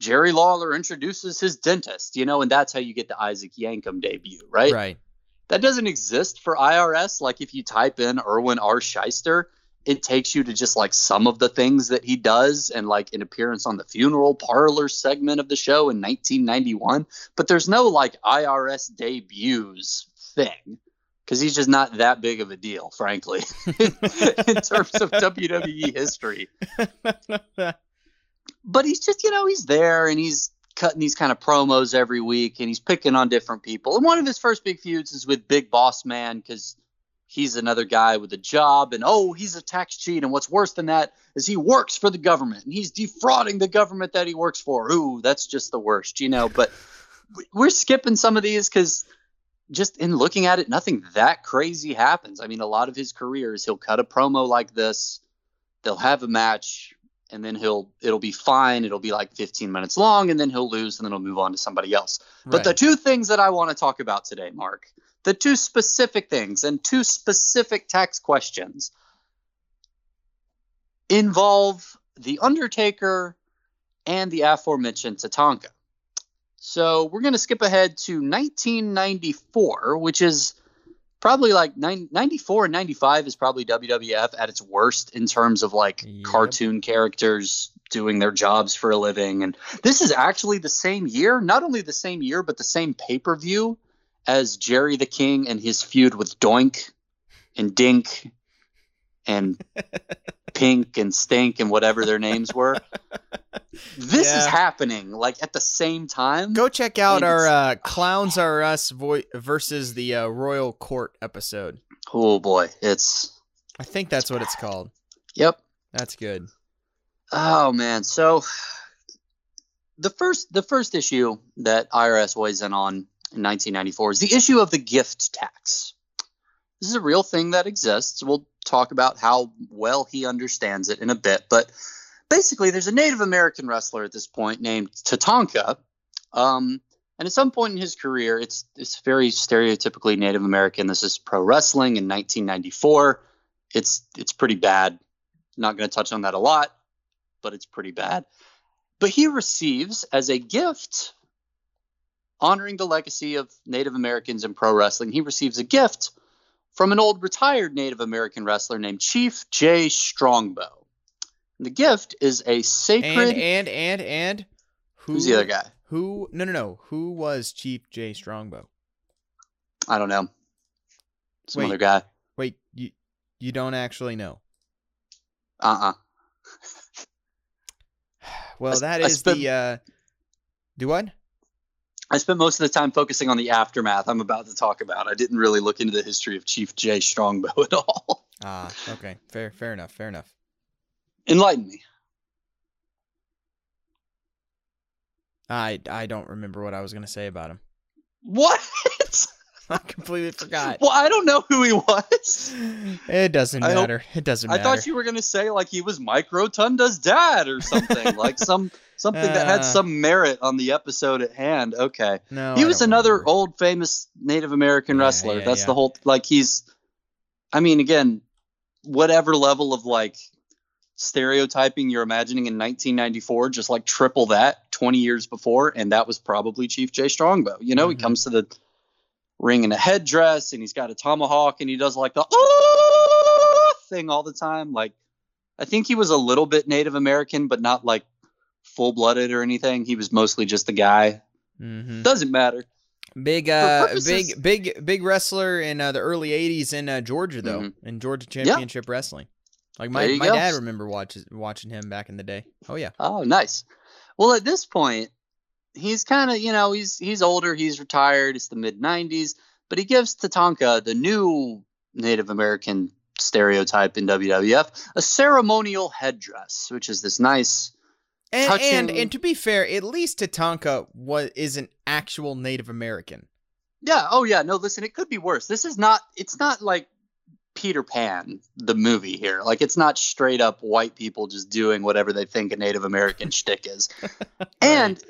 Jerry Lawler introduces his dentist, you know, and that's how you get the Isaac Yankem debut, right? Right. That doesn't exist for IRS. Like if you type in Irwin R. Schyster, it takes you to just like some of the things that he does and like an appearance on the funeral parlor segment of the show in 1991. But there's no like IRS debuts thing because he's just not that big of a deal, frankly, <laughs> in terms of WWE history <laughs> but he's just you know he's there and he's cutting these kind of promos every week and he's picking on different people. And one of his first big feuds is with big boss man because he's another guy with a job and oh he's a tax cheat and what's worse than that is he works for the government and he's defrauding the government that he works for. Ooh that's just the worst you know but we- we're skipping some of these because just in looking at it nothing that crazy happens. I mean a lot of his career is he'll cut a promo like this they'll have a match and then he'll it'll be fine. It'll be like 15 minutes long and then he'll lose and then he'll move on to somebody else. But the two things that i want to talk about today mark the two specific things and two specific tax questions involve the undertaker and the aforementioned tatanka. So we're going to skip ahead to 1994 which is probably like 9, 94 and 95 is probably WWF at its worst in terms of like Yep. cartoon characters doing their jobs for a living. And this is actually the same year, not only the same year, but the same pay per view as Jerry the King and his feud with Doink and Dink and <laughs> Pink and Stink and whatever their names were. <laughs> This is happening like at the same time. Go check out our uh, Clowns Are Us vo- versus the uh, Royal Court episode. Oh boy, it's I think that's what it's called. yep. That's good. Oh man, so the first the first issue that IRS weighs in on in 1994 is the issue of the gift tax. This is a real thing that exists. We'll talk about how well he understands it in a bit, but basically, there's a Native American wrestler at this point named Tatanka, um, and at some point in his career, it's it's very stereotypically Native American. This is pro wrestling in 1994. It's it's pretty bad. Not going to touch on that a lot but it's pretty bad. But he receives as a gift, honoring the legacy of Native Americans in pro wrestling, he receives a gift from an old retired Native American wrestler named Chief Jay Strongbow. And the gift is a sacred. And and and and who, who's the other guy? Who? No, no, no. Who was Chief Jay Strongbow? I don't know. Some Wait. other guy. Wait, you you don't actually know. Uh uh <sighs> Well, that I is spent- the uh do what? I spent most of the time focusing on the aftermath I'm about to talk about. I didn't really look into the history of Chief Jay Strongbow <laughs> at all. Ah, okay. Fair fair enough. Fair enough. Enlighten me. I I don't remember what I was going to say about him. What? <laughs> <laughs> I completely forgot. well, I don't know who he was. It doesn't I hope- matter. it doesn't matter. I thought you were gonna say like he was Mike Rotunda's dad or something, <laughs> like some something that had Uh. some merit on the episode at hand. Okay, no, he was another remember. old famous Native American Yeah, wrestler. yeah, That's yeah. the whole like he's. I mean, again, whatever level of like stereotyping you're imagining in 1994, just like triple that 20 years before, and that was probably Chief Jay Strongbow. You know, he Mhm. comes to the ring in a headdress and he's got a tomahawk and he does like the "Ah!" thing all the time. Like I think he was a little bit Native American, but not like full blooded or anything. He was mostly just a guy. Mm-hmm. Doesn't matter. Big, uh, purposes- big, big, big wrestler in uh, the early '80s in uh, Georgia, though, Mhm. in Georgia Championship Wrestling. Like my, my go. dad remember watches watching him back in the day. Oh yeah. Oh, nice. Well, at this point, he's kind of, you know, he's he's older, he's retired, it's the mid 90s, but he gives Tatanka the new Native American stereotype in WWF, a ceremonial headdress, which is this nice And, and Touching- and to be fair, at least Tatanka was is an actual Native American. Yeah, oh yeah, no, listen, it could be worse. This is not it's not like Peter Pan the movie here. Like it's not straight up white people just doing whatever they think a Native American <laughs> shtick is. <laughs> And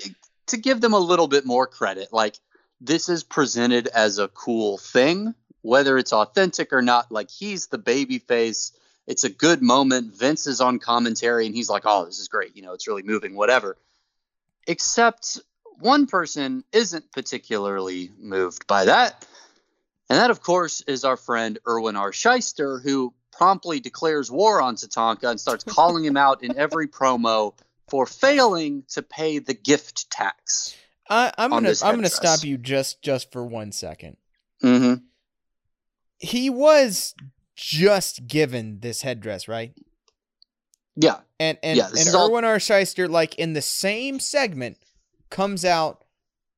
to give them a little bit more credit, like this is presented as a cool thing, whether it's authentic or not. Like he's the baby face. It's a good moment. Vince is on commentary and he's like, "Oh, this is great. You know, it's really moving. Whatever." Except one person isn't particularly moved by that. And that, of course, is our friend Irwin R. Schyster, who promptly declares war on Tatanka and starts calling him out in every promo for failing to pay the gift tax. I, I'm gonna I'm gonna stop you just just for one second. Mm-hmm. He was just given this headdress, right? Yeah. And and, Yeah, and is all- Irwin R. Schyster, like in the same segment, comes out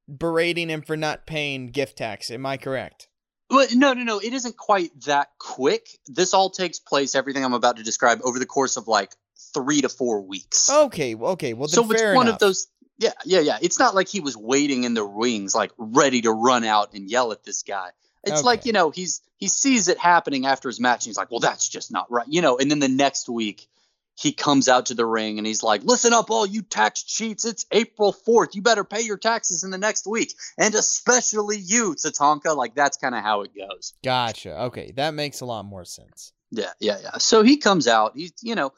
berating him for not paying gift tax. Am I correct? Well, no, no, no. It isn't quite that quick. This all takes place, everything I'm about to describe, over the course of like three to four weeks. Okay, okay, well then so it's one enough. of those. Yeah, yeah, yeah. It's not like he was waiting in the wings, like ready to run out and yell at this guy. It's like you know he's he sees it happening after his match, and he's like, "Well, that's just not right," you know. And then the next week, he comes out to the ring and he's like, "Listen up, all you tax cheats! It's April fourth. You better pay your taxes in the next week, and especially you, Tatanka." Like that's kind of how it goes. Gotcha. Okay, that makes a lot more sense. Yeah, yeah, yeah. So he comes out. He's, you know,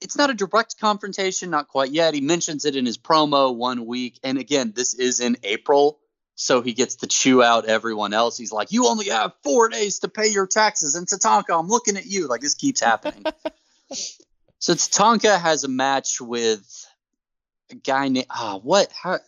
it's not a direct confrontation, not quite yet. He mentions it in his promo one week. And again, this is in April. So he gets to chew out everyone else. He's like, You only have four days to pay your taxes. And Tatanka, I'm looking at you. Like, this keeps happening. <laughs> so Tatanka has a match with a guy named, ah, what? How,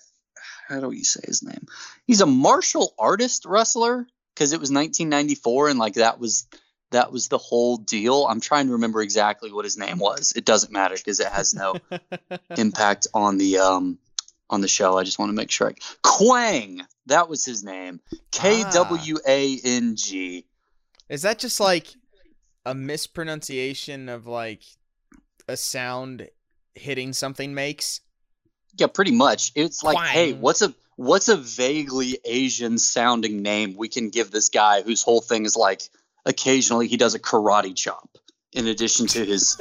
how do you say his name? He's a martial artist wrestler because it was 1994 and like that was that was the whole deal. I'm trying to remember exactly what his name was. It doesn't matter because it has no <laughs> impact on the um on the show. I just want to make sure. I, Kwang, that was his name. K W A N G. Is that just like a mispronunciation of like a sound hitting something makes? Yeah, pretty much. It's like, hey, what's a what's a vaguely Asian sounding name we can give this guy whose whole thing is like occasionally he does a karate chop in addition to his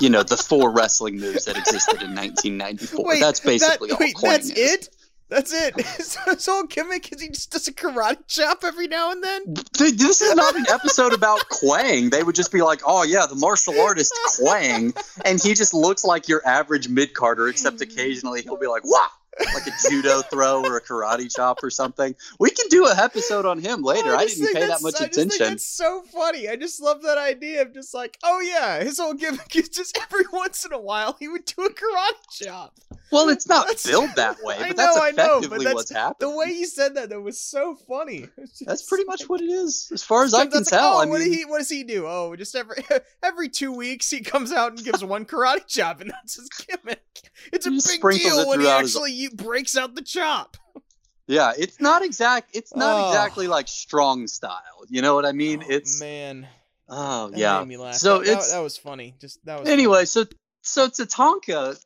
you know the four wrestling moves that existed in 1994. that's basically that, all wait, that's is. it. That's it. <laughs> His, his whole gimmick is he just does a karate chop every now and then. Dude, this is not an episode about Kwang. They would just be like, "Oh yeah, the martial artist Kwang," and he just looks like your average mid-carter except occasionally he'll be like, "Wah!" Like a judo throw or a karate chop or something. We can do a episode on him later. Oh, I just didn't pay that much I attention. It's so funny. I just love that idea of just like, oh yeah, his whole gimmick is just every <laughs> once in a while he would do a karate chop. Well, it's not That's- billed <laughs> that way, I but that's know, I know, but effectively that's- what's The way you said that, that was so funny. <laughs> That's pretty much what it is, as far as I can like, tell. oh, I what, mean, did he, what does he do? Oh, just every every two weeks he comes out and gives one karate chop, and that's his gimmick. It's a big deal it when he actually you, breaks out the chop. yeah, it's not exact. It's not Oh. exactly like strong style. You know what I mean? Oh, it's man, oh that yeah. made me laugh. So that, that- it's that, was funny. Just that was anyway, so so Tatanka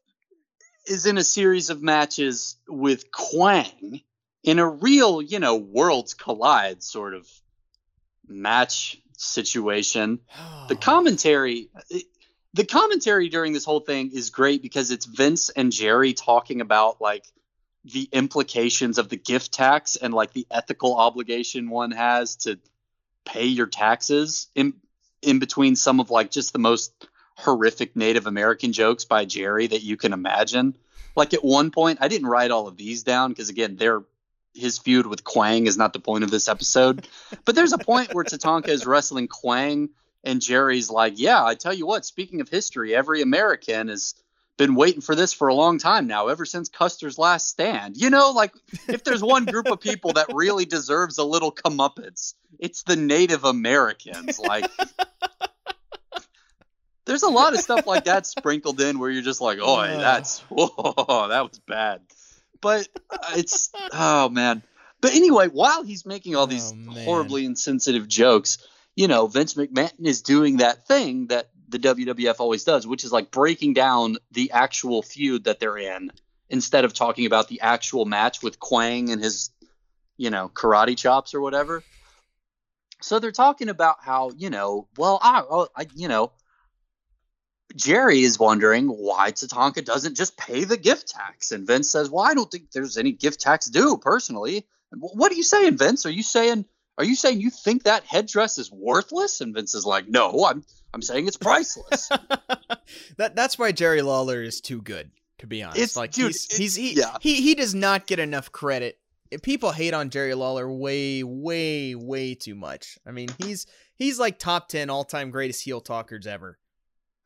is in a series of matches with Kwang in a real, you know, worlds collide sort of match situation. <sighs> The commentary the commentary during this whole thing is great because it's Vince and Jerry talking about like the implications of the gift tax and like the ethical obligation one has to pay your taxes in in between some of like just the most horrific Native American jokes by Jerry that you can imagine. Like at one point, I didn't write all of these down because again, they're his feud with Kwang is not the point of this episode. but there's a point where Tatanka is wrestling Kwang And Jerry's like, "Yeah, I tell you what. Speaking of history, every American has been waiting for this for a long time now, ever since Custer's last stand. You know, like if there's one group of people that really deserves a little comeuppance, it's the Native Americans. Like." There's a lot of stuff like that sprinkled in where you're just like, oh, that's whoa, <laughs> that was bad. But uh, it's oh man. But anyway, while he's making all these Oh, horribly insensitive jokes, you know, Vince McMahon is doing that thing that the WWF always does, which is like breaking down the actual feud that they're in instead of talking about the actual match with Kwang and his, you know, karate chops or whatever. So they're talking about how, you know, well, I, oh, I you know, Jerry is wondering why Tatanka doesn't just pay the gift tax. And Vince says, Well, I don't think there's any gift tax due personally. What are you saying, Vince? Are you saying are you saying you think that headdress is worthless? And Vince is like, No, I'm I'm saying it's priceless. <laughs> that that's why Jerry Lawler is too good, to be honest. It's- like dude, he's he's he, yeah. he he does not get enough credit. People hate on Jerry Lawler way, way, way too much. I mean, he's he's like top ten all time greatest heel talkers ever.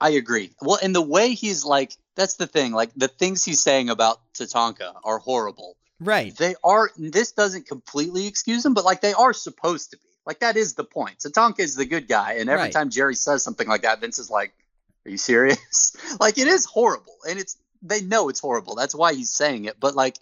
I agree. Well, and the way he's like that's the thing, like the things he's saying about Tatanka are horrible. Right. They are this doesn't completely excuse them, but like they are supposed to be. Like that is the point. Tatanka is the good guy, and every Right. time Jerry says something like that, Vince is like, "Are you serious?" <laughs> like it is horrible, and it's they know it's horrible. That's why he's saying it. But like,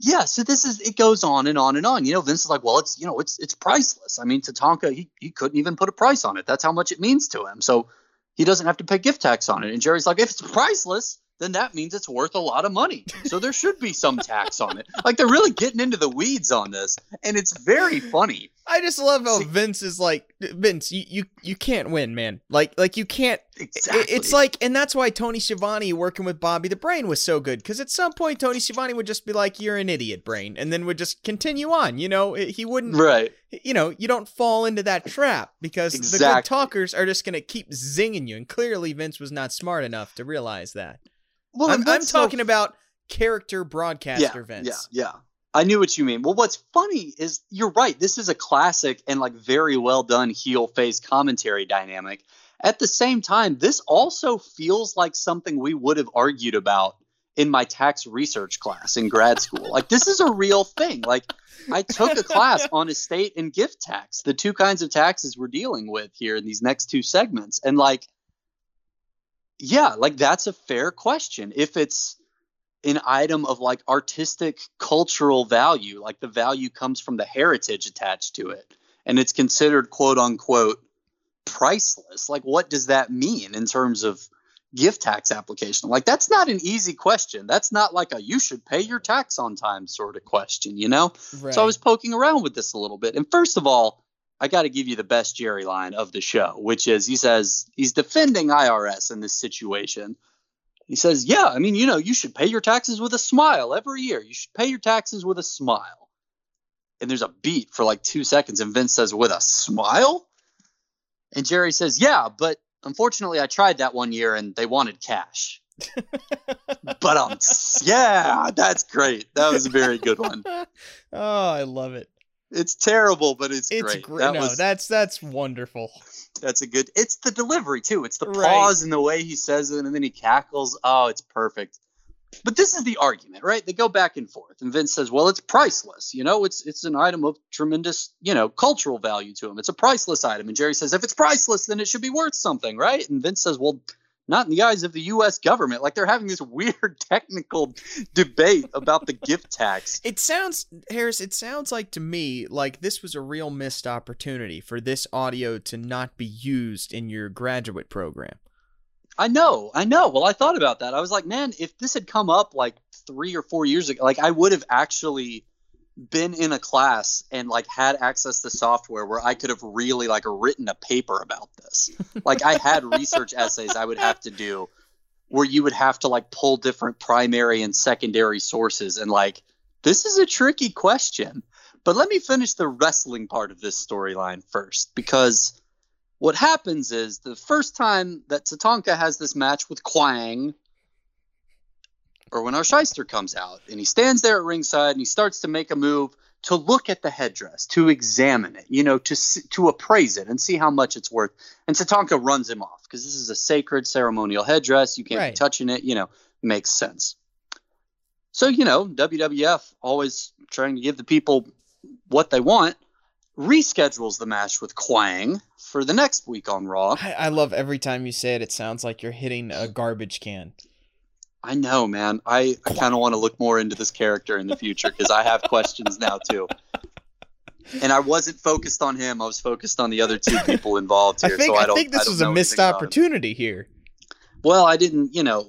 yeah. So this is it goes on and on and on. You know, Vince is like, "Well, it's you know, it's it's priceless." I mean, Tatanka he he couldn't even put a price on it. That's how much it means to him. So he doesn't have to pay gift tax on it. And Jerry's like, "If it's priceless." Then that means it's worth a lot of money. So there should be some tax on it. Like they're really getting into the weeds on this, and it's very funny. I just love how See- Vince is like Vince. You, you you can't win, man. Like like you can't. Exactly. It- It's like, and that's why Tony Schiavone working with Bobby the Brain was so good. Because at some point, Tony Schiavone would just be like, "You're an idiot, Brain," and then would just continue on. You know, he wouldn't. right. You know, you don't fall into that trap because the good talkers are just gonna keep zinging you. And clearly, Vince was not smart enough to realize that. Well, I'm, I'm what's so talking about character broadcaster yeah, Vince. Yeah, yeah. I knew what you mean. Well, what's funny is you're right. This is a classic and like very well done heel face commentary dynamic. At the same time, this also feels like something we would have argued about in my tax research class in grad school. Like this is a real thing. Like I took a class <laughs> on estate and gift tax, the two kinds of taxes we're dealing with here in these next two segments. And like yeah, like that's a fair question. If it's an item of like artistic cultural value, like the value comes from the heritage attached to it, and it's considered quote unquote priceless. Like, what does that mean in terms of gift tax application? Like, that's not an easy question. That's not like a you should pay your tax on time sort of question, you know? Right. So I was poking around with this a little bit. And first of all, I got to give you the best Jerry line of the show, which is he says he's defending IRS in this situation. He says, Yeah, I mean, you know, you should pay your taxes with a smile every year. You should pay your taxes with a smile. And there's a beat for like two seconds, and Vince says, With a smile? And Jerry says, Yeah, but unfortunately, I tried that one year and they wanted cash. <laughs> but um, yeah, that's great. That was a very good one. <laughs> oh, I love it. It's terrible, but it's, It's great. great. That no, was, that's that's wonderful. that's a good. It's the delivery too. It's the Right. pause and the way he says it, and then he cackles. Oh, it's perfect. But this is the argument, right? They go back and forth, and Vince says, "Well, it's priceless. You know, it's it's an item of tremendous, you know, cultural value to him. It's a priceless item." And Jerry says, "If it's priceless, then it should be worth something, right?" And Vince says, "Well." Not in the eyes of the U.S. government. Like they're having this weird <laughs> technical debate about the gift <laughs> tax. It sounds Harris, it sounds like to me like this was a real missed opportunity for this audio to not be used in your graduate program. I know, I know. Well, I thought about that. I was like, man, if this had come up like three or four years ago, like I would have actually been in a class and like had access to software where I could have really like written a paper about this. <laughs> like I had research essays I would have to do where you would have to like pull different primary and secondary sources and like this is a tricky question. But let me finish the wrestling part of this storyline first because what happens is the first time that Tatanka has this match with Kwang, Irwin R. Schyster comes out and he stands there at ringside and he starts to make a move, to look at the headdress, to examine it, you know, to to appraise it and see how much it's worth. And Tatanka runs him off because this is a sacred ceremonial headdress. You can't Right. be touching it. You know, makes sense. So you know, WWF always trying to give the people what they want. Reschedules the match with Kwang for the next week on Raw. I, I love every time you say it. It sounds like you're hitting a garbage can. I know, man. I, I kind of want to look more into this character in the future because I have questions now too. And I wasn't focused on him. I was focused on the other two people involved <laughs> I here. think so I I, think this was a missed anything about him. opportunity here. Well, I didn't. You know,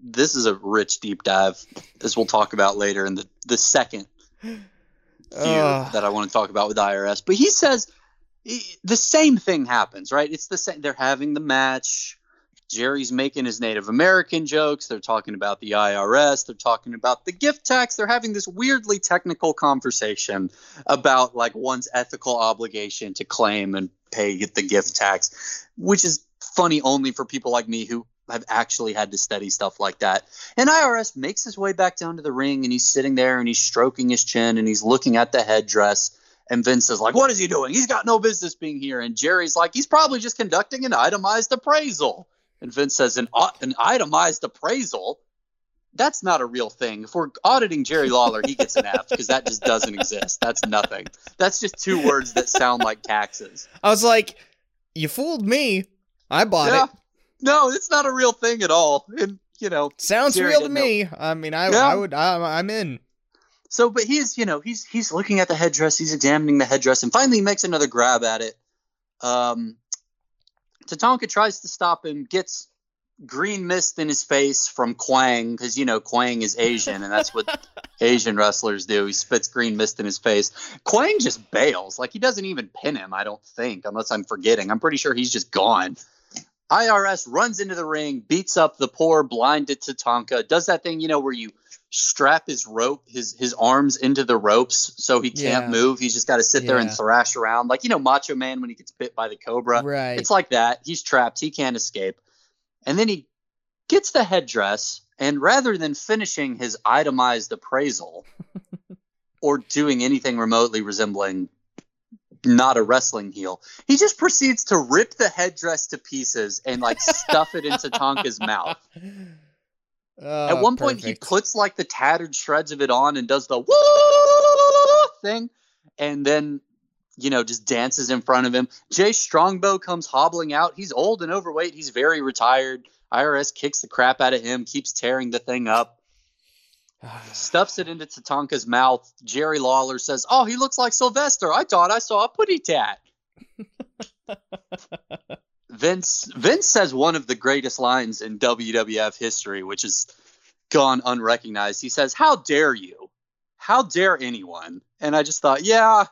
this is a rich deep dive, as we'll talk about later in the the second <sighs> feud Ugh. that I want to talk about with IRS. But he says he- the same thing happens, right? It's the same. They're having the match. Jerry's making his Native American jokes. They're talking about the IRS. They're talking about the gift tax. They're having this weirdly technical conversation about like one's ethical obligation to claim and pay the gift tax, which is funny only for people like me who have actually had to study stuff like that. And IRS makes his way back down to the ring and he's sitting there and he's stroking his chin and he's looking at the headdress. And Vince is like, What is he doing? He's got no business being here. And Jerry's like, He's probably just conducting an itemized appraisal. And Vince says, An, an itemized appraisal? That's not a real thing. If we're auditing Jerry Lawler, he gets an F because that just doesn't exist. That's nothing. That's just two words that sound like taxes. I was like, you fooled me. I bought Yeah. it. No, it's not a real thing at all. And, you know, Sounds Jerry real to didn't know. me. I mean, I, Yeah. I would, I, I'm in. So, but he's, you know, he's he's looking at the headdress, he's examining the headdress, and finally he makes another grab at it. Um, Tatanka tries to stop him, gets green mist in his face from Kwang because you know Kwang is Asian, and that's what <laughs> Asian wrestlers do. He spits green mist in his face. Kwang just bails, like he doesn't even pin him. I don't think, unless I'm forgetting. I'm pretty sure he's just gone. IRS runs into the ring, beats up the poor blinded Tatanka, does that thing, you know, where you strap his rope, his his arms into the ropes so he can't Yeah. move. He's just got to sit there and thrash around, like you know, Macho Man when he gets bit by the cobra. Right. It's like that. He's trapped. He can't escape. And then he gets the headdress, and rather than finishing his itemized appraisal <laughs> or doing anything remotely resembling not a wrestling heel, he just proceeds to rip the headdress to pieces and like stuff it into Tonka's mouth. <laughs> Oh, At one point, he puts like the tattered shreds of it on and does the woo thing, and then you know just dances in front of him. Jay Strongbow comes hobbling out. He's old and overweight. He's very retired. IRS kicks the crap out of him, keeps tearing the thing up, <sighs> stuffs it into Tatanka's mouth. Jerry Lawler says, "Oh, he looks like Sylvester. I thought I saw a putty tat." <laughs> Vince Vince says one of the greatest lines in WWF history, which is gone unrecognized. He says, "How dare you? How dare anyone?" And I just thought, yeah,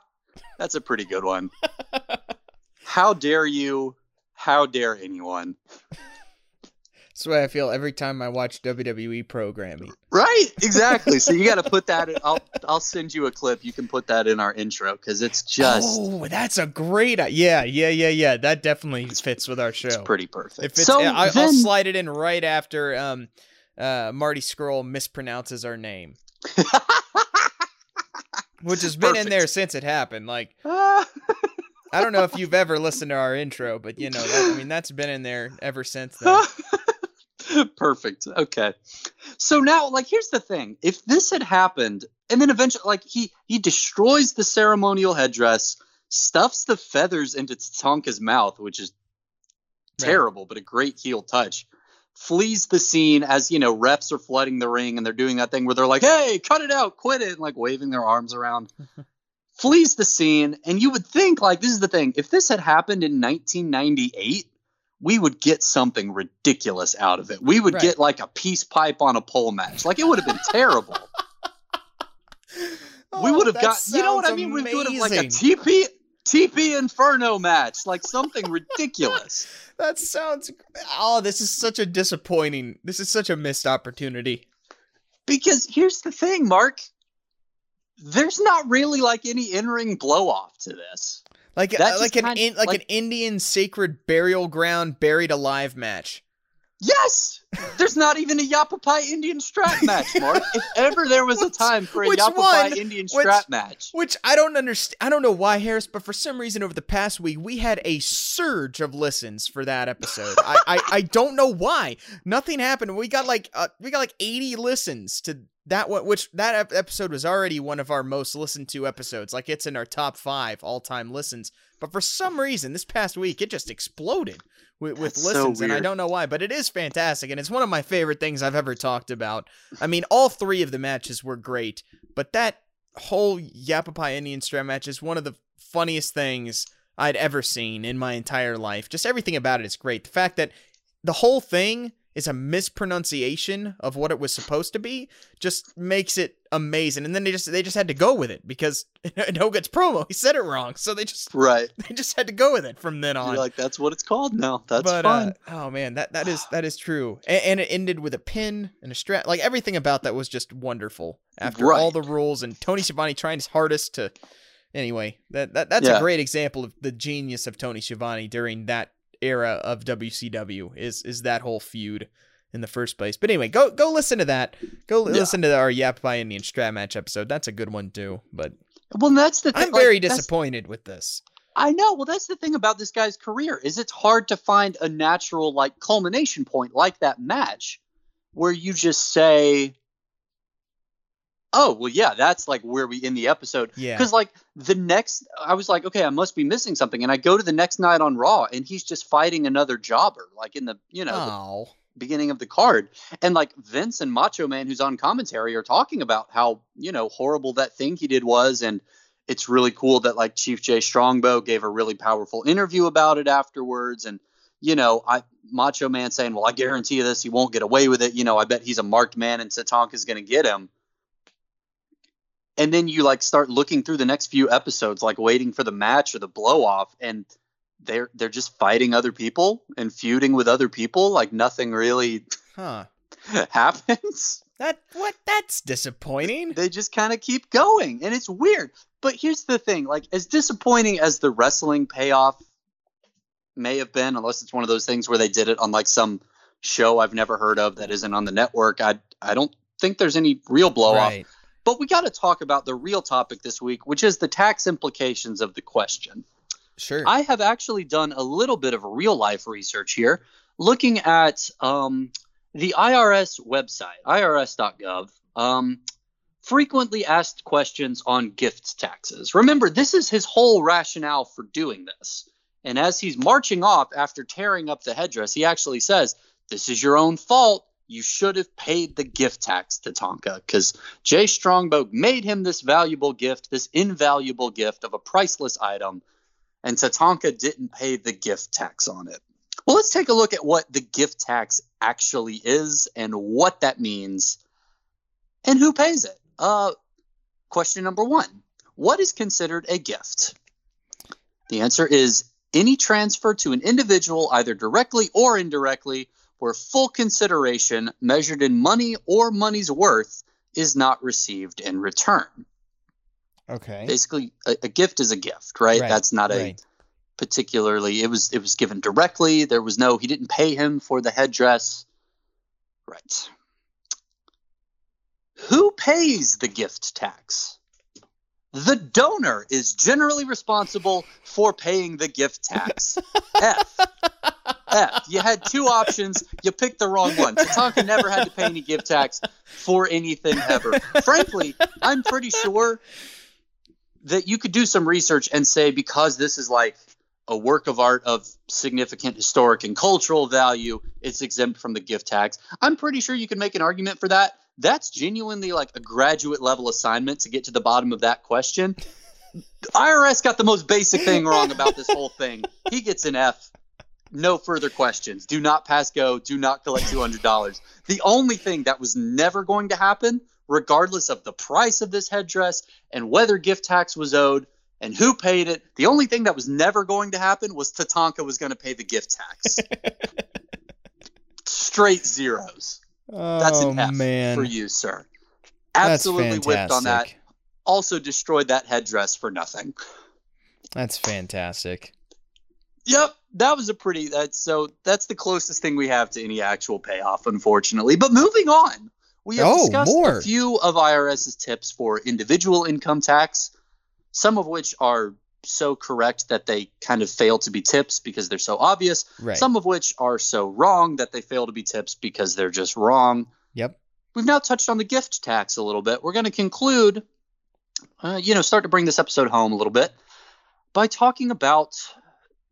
that's a pretty good one. <laughs> How dare you? How dare anyone? That's the way I feel every time I watch WWE programming. Right? Exactly. so you got to <laughs> put that. In, I'll I'll send you a clip. You can put that in our intro because it's just oh, that's a great. Yeah, yeah, yeah, yeah. That definitely fits with our show. it's pretty perfect. If it's, so I, I'll slide it in right after um, uh, Marty Scurll mispronounces our name, <laughs> which has been in there since it happened. Like <laughs> I don't know if you've ever listened to our intro, but you know, that, I mean, that's been in there ever since then. <laughs> Perfect. Okay. So now, like, here's the thing: if this had happened, and then eventually, like, he he destroys the ceremonial headdress, stuffs the feathers into Tonka's mouth, which is Right. terrible, but a great heel touch. Flees the scene as you know refs are flooding the ring, and they're doing that thing where they're like, "Hey, cut it out, quit it," and like waving their arms around. <laughs> Flees the scene, and you would think, like, this is the thing: if this had happened in 1998 we would get something ridiculous out of it. We would Right. get like a peace pipe on a pole match. Like it would have been <laughs> terrible. Oh, we Oh, would have got, you know what I mean? We would have like a. TP TP Inferno match, like something ridiculous. <laughs> That sounds. Oh, this is such a disappointing. This is such a missed opportunity. Because here's the thing, Mark. There's not really like any in-ring blow off to this. Like That uh, like an in, like, like- an Indian sacred burial ground buried alive match. Yes, there's not even a Yappapi Indian strap match, Mark. if ever there was a time for a which Yappapi one? Indian Which- strap match, Which I don't understand. I don't know why, Harris, but for some reason over the past week we had a surge of listens for that episode. I, I I don't know why. Nothing happened. We got like uh, we got like 80 listens to that one, which that episode was already one of our most listened to episodes. Like it's in our top five all time listens. But for some reason, this past week it just exploded with, with That's so listens, and I don't know why. But it is fantastic, and it's one of my favorite things I've ever talked about. I mean, all three of the matches were great, but that whole Yappapi Indian strap match is one of the funniest things I'd ever seen in my entire life. Just everything about it is great. The fact that the whole thing is a mispronunciation of what it was supposed to be just makes it amazing. And then they just they just had to go with it because <laughs> Hogan's promo he said it wrong, so they just right? <laughs> they just had to go with it from then on. You're like, that's what it's called now. That's but fine. uh, oh man, that that is that is true. And, and it ended with a pin and a strap. Like everything about that was just wonderful. After all the rules and Tony Schiavone trying his hardest to. Anyway, that, that that's Yeah. a great example of the genius of Tony Schiavone during that era of WCW. Is is that whole feud in the first place? But anyway, go go listen to that. Go Yeah. listen to our Yappapi Indian strap match episode. That's a good one too. But well, that's the thing. I'm very that's- disappointed with this. I know. Well, that's the thing about this guy's career is it's hard to find a natural like culmination point like that match where you just say, "Oh, well, yeah, that's like where we end the episode." Yeah. Because like the next, I was like, "Okay, I must be missing something," and I go to the next night on Raw, and he's just fighting another jobber, like in the you know the Oh. beginning of the card. And like Vince and Macho Man, who's on commentary, are talking about how, you know, horrible that thing he did was. And it's really cool that like Chief Jay Strongbow gave a really powerful interview about it afterwards. And, you know, I Macho Man saying, Well, I guarantee you this, he won't get away with it. You know, I bet he's a marked man and Tatanka's gonna get him. And then you like start looking through the next few episodes, like waiting for the match or the blow off, and they're they're just fighting other people and feuding with other people like nothing really Huh. <laughs> happens That what? That's disappointing. they just kind of keep going and it's weird but here's the thing like as disappointing as the wrestling payoff may have been unless it's one of those things where they did it on like some show i've never heard of that isn't on the network i i don't think there's any real blow off Right. But we got to talk about the real topic this week which is the tax implications of the question Sure. I have actually done a little bit of real life research here, looking at um, the IRS website, irs.gov. Um, frequently asked questions on gift taxes. Remember, this is his whole rationale for doing this. And as he's marching off after tearing up the headdress, he actually says, This is your own fault. You should have paid the gift tax to Tonka because Jay Strongbow made him this valuable gift, this invaluable gift of a priceless item and Tatanka didn't pay the gift tax on it. Well, let's take a look at what the gift tax actually is and what that means and who pays it. Uh, question number one What is considered a gift? The answer is any transfer to an individual, either directly or indirectly, where full consideration measured in money or money's worth is not received in return. okay. Basically, a, a gift is a gift, right? Right, That's not a right. particularly it was it was given directly there was no he didn't pay him for the headdress right who pays the gift tax the donor is generally responsible for paying the gift tax <laughs> f f you had two options you picked the wrong one tatanka never had to pay any gift tax for anything ever frankly i'm pretty sure that you could do some research and say because this is like a work of art of significant historic and cultural value, it's exempt from the gift tax. I'm pretty sure you can make an argument for that. That's genuinely like a graduate level assignment to get to the bottom of that question. The IRS got the most basic thing wrong about this whole thing. He gets an F. No further questions. Do not pass go. Do not collect $200. The only thing that was never going to happen, regardless of the price of this headdress and whether gift tax was owed, and who paid it. The only thing that was never going to happen was Tatanka was going to pay the gift tax. <laughs> Straight zeros. That's oh an F man. for you, sir. That's Absolutely whipped on that. Also destroyed that headdress for nothing. That's fantastic. Yep, that was a pretty. That's so. That's the closest thing we have to any actual payoff, unfortunately. But moving on, we have Oh, discussed more. a few of IRS's tips for individual income tax, some of which are so correct that they kind of fail to be tips because they're so obvious. Right. Some of which are so wrong that they fail to be tips because they're just wrong. Yep. We've now touched on the gift tax a little bit. We're going to conclude, uh, you know, start to bring this episode home a little bit by talking about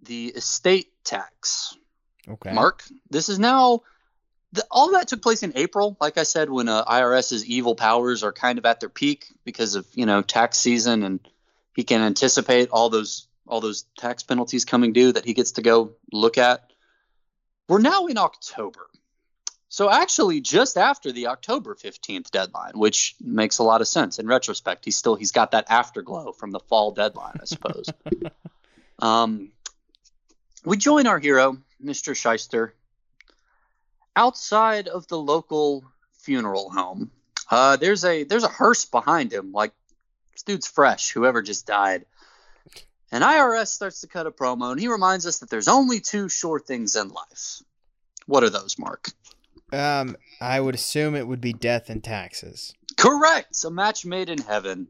the estate tax. Okay. Mark, this is now the, all that took place in April. Like I said, when uh, IRS's evil powers are kind of at their peak because of you know tax season, and he can anticipate all those all those tax penalties coming due that he gets to go look at. We're now in October. So actually just after the October 15th deadline, which makes a lot of sense in retrospect. He's still he's got that afterglow from the fall deadline, I suppose. <laughs> um we join our hero, Mr. Schyster, outside of the local funeral home. Uh, there's a there's a hearse behind him, like this dude's fresh, whoever just died. And IRS starts to cut a promo, and he reminds us that there's only two sure things in life. What are those, Mark? Um, I would assume it would be death and taxes. Correct. A match made in heaven.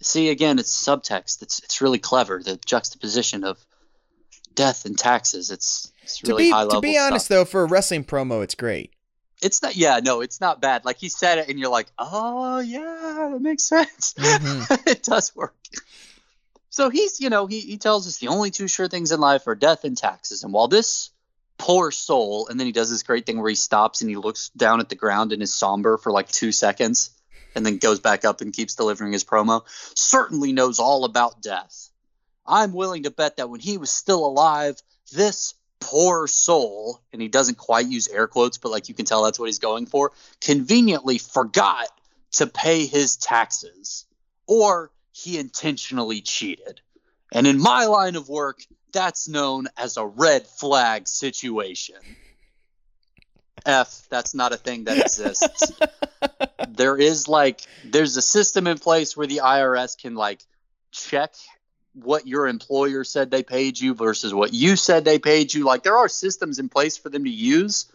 See, again, it's subtext. It's it's really clever. The juxtaposition of death and taxes. It's it's To really be high to be honest stuff. though, for a wrestling promo, it's great. it's not. Yeah, no, it's not bad. Like he said it, and you're like, oh yeah, that makes <laughs> sense. Mhm. <laughs> it does work. So he's, you know, he he tells us the only two sure things in life are death and taxes. And while this poor soul, and then he does this great thing where he stops and he looks down at the ground and is somber for like two seconds, and then goes back up and keeps delivering his promo. Certainly knows all about death. I'm willing to bet that when he was still alive, this poor soul, and he doesn't quite use air quotes, but like you can tell that's what he's going for, conveniently forgot to pay his taxes. Or he intentionally cheated. And in my line of work, that's known as a red flag situation. F, that's not a thing that exists. <laughs> there is like there's a system in place where the IRS can like check what your employer said they paid you versus what you said they paid you. Like there are systems in place for them to use.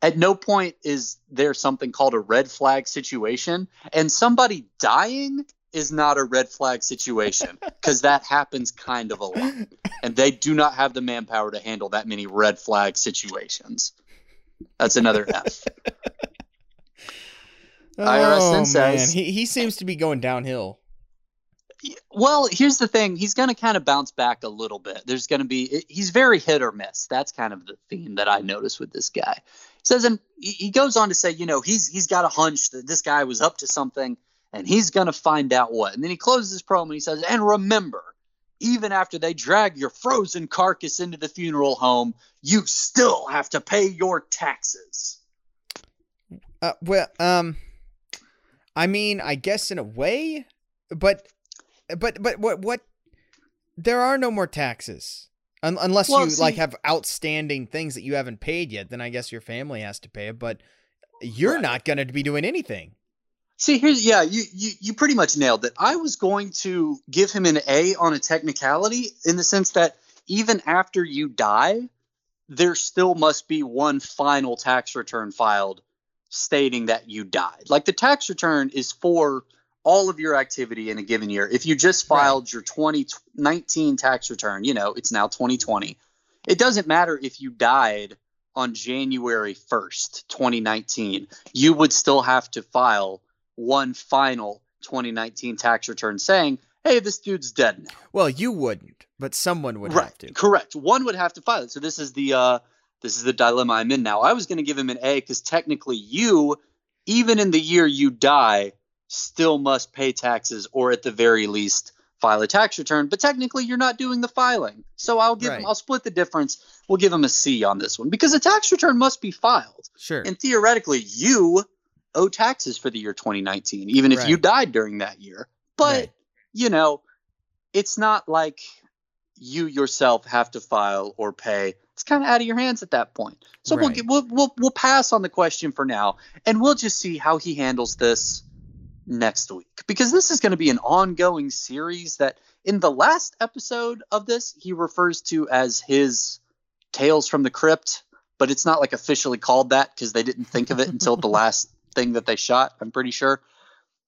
At no point is there something called a red flag situation, and somebody dying is not a red flag situation because that happens kind of a lot, and they do not have the manpower to handle that many red flag situations. That's another F. IRS <laughs> oh, then says- man. he he seems to be going downhill. Well, here's the thing. He's going to kind of bounce back a little bit. There's going to be, he's very hit or miss. That's kind of the theme that I notice with this guy. He says, and he goes on to say, you know, he's he's got a hunch that this guy was up to something and he's going to find out what. And then he closes his promo and he says, and remember, even after they drag your frozen carcass into the funeral home, you still have to pay your taxes. Uh, well, um, I mean, I guess in a way, but, but, but what, what? There are no more taxes, Un- unless Well, you like have outstanding things that you haven't paid yet. Then I guess your family has to pay it, but you're Right. not going to be doing anything. See, here's yeah, you, you you pretty much nailed it. I was going to give him an A on a technicality in the sense that even after you die, there still must be one final tax return filed stating that you died. Like the tax return is for all of your activity in a given year. If you just Right. filed your 2019 tax return, you know, it's now 2020. It doesn't matter if you died on January 1st, 2019. You would still have to file one final 2019 tax return saying, "Hey, this dude's dead now." Well, you wouldn't, but someone would have to. Correct. One would have to file it. So this is the uh, this is the dilemma I'm in now. I was going to give him an A because technically you, even in the year you die, still must pay taxes or at the very least file a tax return. But technically you're not doing the filing. So I'll give. Right. I'll split the difference. We'll give him a C on this one because a tax return must be filed. Sure. And theoretically, you owe taxes for the year 2019, even if Right. you died during that year. But, Right. you know, it's not like you yourself have to file or pay. It's kind of out of your hands at that point. So we'll, we'll we'll we'll pass on the question for now, and we'll just see how he handles this next week because this is going to be an ongoing series that in the last episode of this he refers to as his Tales from the Crypt, but it's not like officially called that because they didn't think of it until the <laughs> last thing that they shot, I'm pretty sure.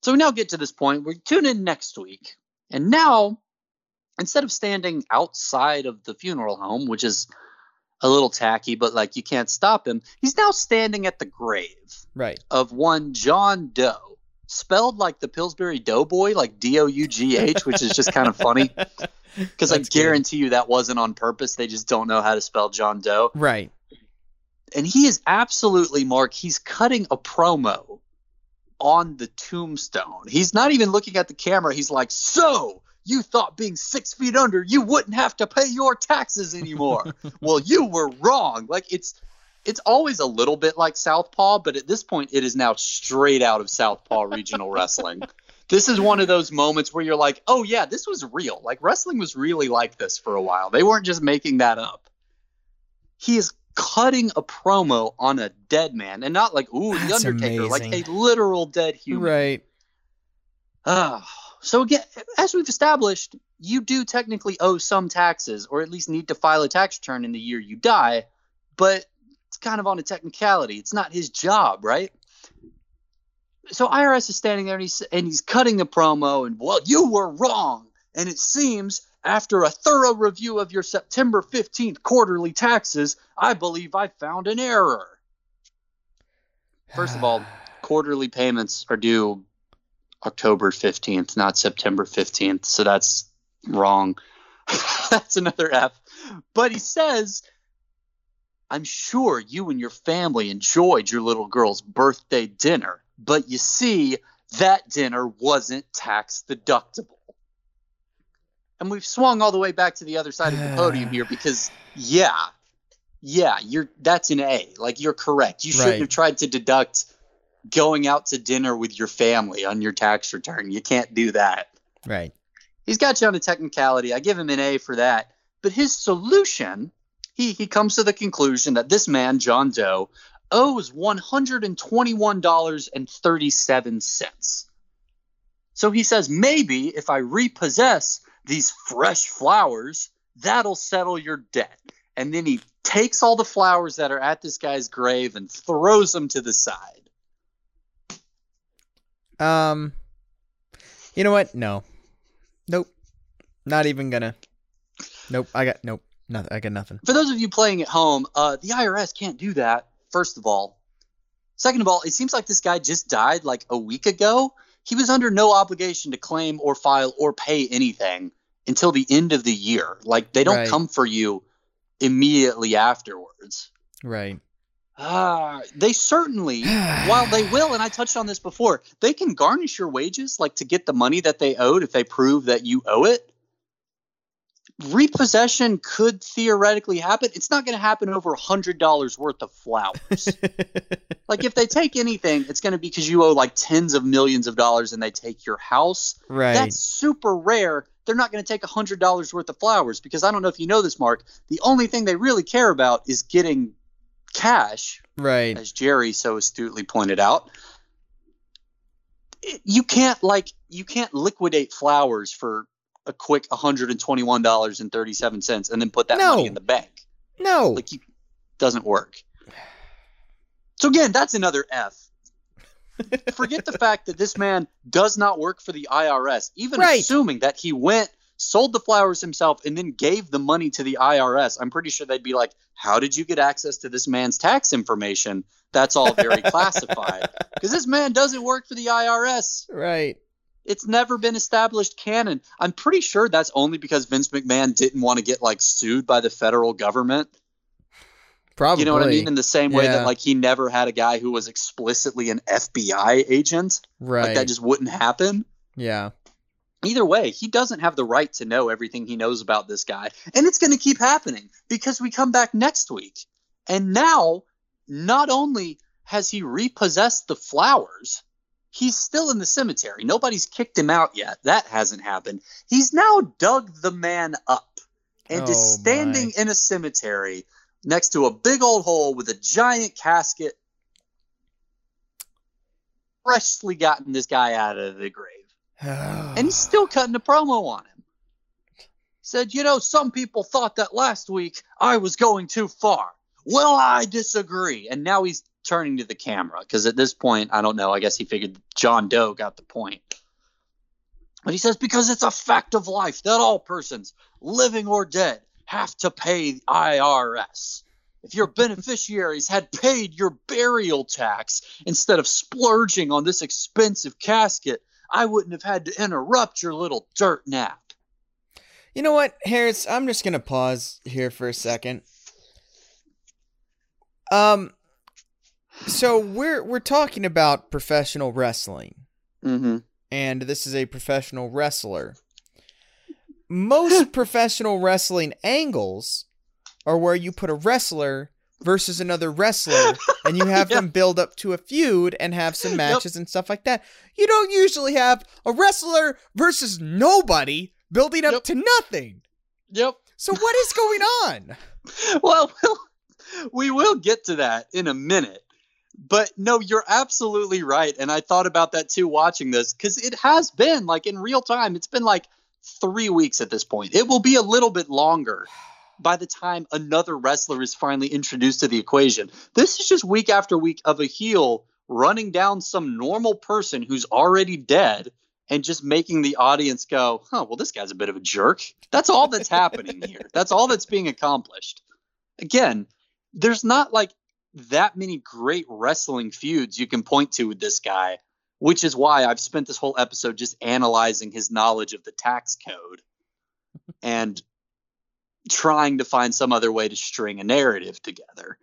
So we now get to this point. We tune in next week. And now, instead of standing outside of the funeral home, which is a little tacky, but like you can't stop him, he's now standing at the grave Right. of one John Doe, spelled like the Pillsbury Doughboy, like D O U G H, which is just kind of funny. <laughs> Because I That's good. guarantee you that wasn't on purpose. They just don't know how to spell John Doe. Right. And he is absolutely, Mark, he's cutting a promo on the tombstone. He's not even looking at the camera. He's like, So, you thought being six feet under, you wouldn't have to pay your taxes anymore. <laughs> well, you were wrong. Like, it's. It's always a little bit like Southpaw, but at this point, it is now straight out of Southpaw Regional <laughs> Wrestling. This is one of those moments where you're like, oh, yeah, this was real. Like, wrestling was really like this for a while. They weren't just making that up. He is cutting a promo on a dead man, and not like, ooh, The That's Undertaker, like a literal dead human. Right. Ah, so again, as we've established, you do technically owe some taxes, or at least need to file a tax return in the year you die, but kind of on a technicality. It's not his job, right? So IRS is standing there and he's and he's cutting the promo, and well, you were wrong, and it seems after a thorough review of your September 15th quarterly taxes, I believe I found an error. First of all, <sighs> quarterly payments are due October 15th, not September 15th. So that's wrong. <laughs> that's another F. But he says, I'm sure you and your family enjoyed your little girl's birthday dinner, but you see, that dinner wasn't tax deductible. And we've swung all the way back to the other side of the podium here <sighs> because, yeah, yeah, you're that's an A. Like you're correct. You shouldn't Right. have tried to deduct going out to dinner with your family on your tax return. You can't do that. Right. He's got you on a technicality. I give him an A for that. But his solution, he he comes to the conclusion that this man, John Doe, owes one hundred and twenty-one dollars and thirty-seven cents. So he says, maybe if I repossess these fresh flowers, that'll settle your debt. And then he takes all the flowers that are at this guy's grave and throws them to the side. Um. You know what? No. Nope. Not even gonna. Nope. I got nope. Nothing. I got nothing. for those of you playing at home, uh, the IRS can't do that. First of all, second of all, it seems like this guy just died like a week ago. He was under no obligation to claim or file or pay anything until the end of the year. Like they don't Right. come for you immediately afterwards. Right. Ah, they certainly, <sighs> while they will, and I touched on this before, they can garnish your wages, like to get the money that they owed if they prove that you owe it. Repossession could theoretically happen. It's not going to happen over a hundred dollars worth of flowers. <laughs> like if they take anything, it's going to be because you owe like tens of millions of dollars and they take your house. right. That's super rare. They're not going to take a hundred dollars worth of flowers because I don't know if you know this, Mark. The only thing they really care about is getting cash, right. as Jerry so astutely pointed out. You can't like you can't liquidate flowers for a quick one hundred and twenty one dollars and thirty seven cents and then put that money in the bank. No. Like doesn't work. So again, that's another F. <laughs> Forget the fact that this man does not work for the IRS. Even Right. assuming that he went, sold the flowers himself, and then gave the money to the IRS, I'm pretty sure they'd be like, "How did you get access to this man's tax information? That's all very <laughs> classified." Because this man doesn't work for the IRS. right. It's never been established canon. I'm pretty sure that's only because Vince McMahon didn't want to get like sued by the federal government. Probably. You know what I mean? In the same way Yeah. that like he never had a guy who was explicitly an FBI agent. right. Like that just wouldn't happen. yeah. Either way, he doesn't have the right to know everything he knows about this guy. And it's going to keep happening because we come back next week. And now, not only has he repossessed the flowers, he's still in the cemetery. Nobody's kicked him out yet. That hasn't happened. He's now dug the man up and oh, is Oh, standing my. in a cemetery next to a big old hole with a giant casket. freshly gotten this guy out of the grave. <sighs> and he's still cutting a promo on him. He said, You know, some people thought that last week I was going too far. Well, I disagree. And now he's turning to the camera because at this point, I don't know. I guess he figured John Doe got the point. But he says, Because it's a fact of life that all persons, living or dead, have to pay IRS. If your <laughs> beneficiaries had paid your burial tax instead of splurging on this expensive casket, I wouldn't have had to interrupt your little dirt nap. You know what, Harris? I'm just gonna pause here for a second. Um, so we're we're talking about professional wrestling, Mm-hmm. and this is a professional wrestler. Most <laughs> professional wrestling angles are where you put a wrestler versus another wrestler, and you have <laughs> Yeah. them build up to a feud and have some matches and stuff like that. You don't usually have a wrestler versus nobody building up Yep. to nothing. Yep. So what is going on? <laughs> Well, we'll we will get to that in a minute. But no, you're absolutely right. And I thought about that too watching this because it has been like in real time, it's been like three weeks at this point. It will be a little bit longer by the time another wrestler is finally introduced to the equation. This is just week after week of a heel running down some normal person who's already dead and just making the audience go, huh, well, this guy's a bit of a jerk. That's all that's happening here. That's all that's being accomplished. Again, there's not like that many great wrestling feuds you can point to with this guy, which is why I've spent this whole episode just analyzing his knowledge of the tax code <laughs> and trying to find some other way to string a narrative together.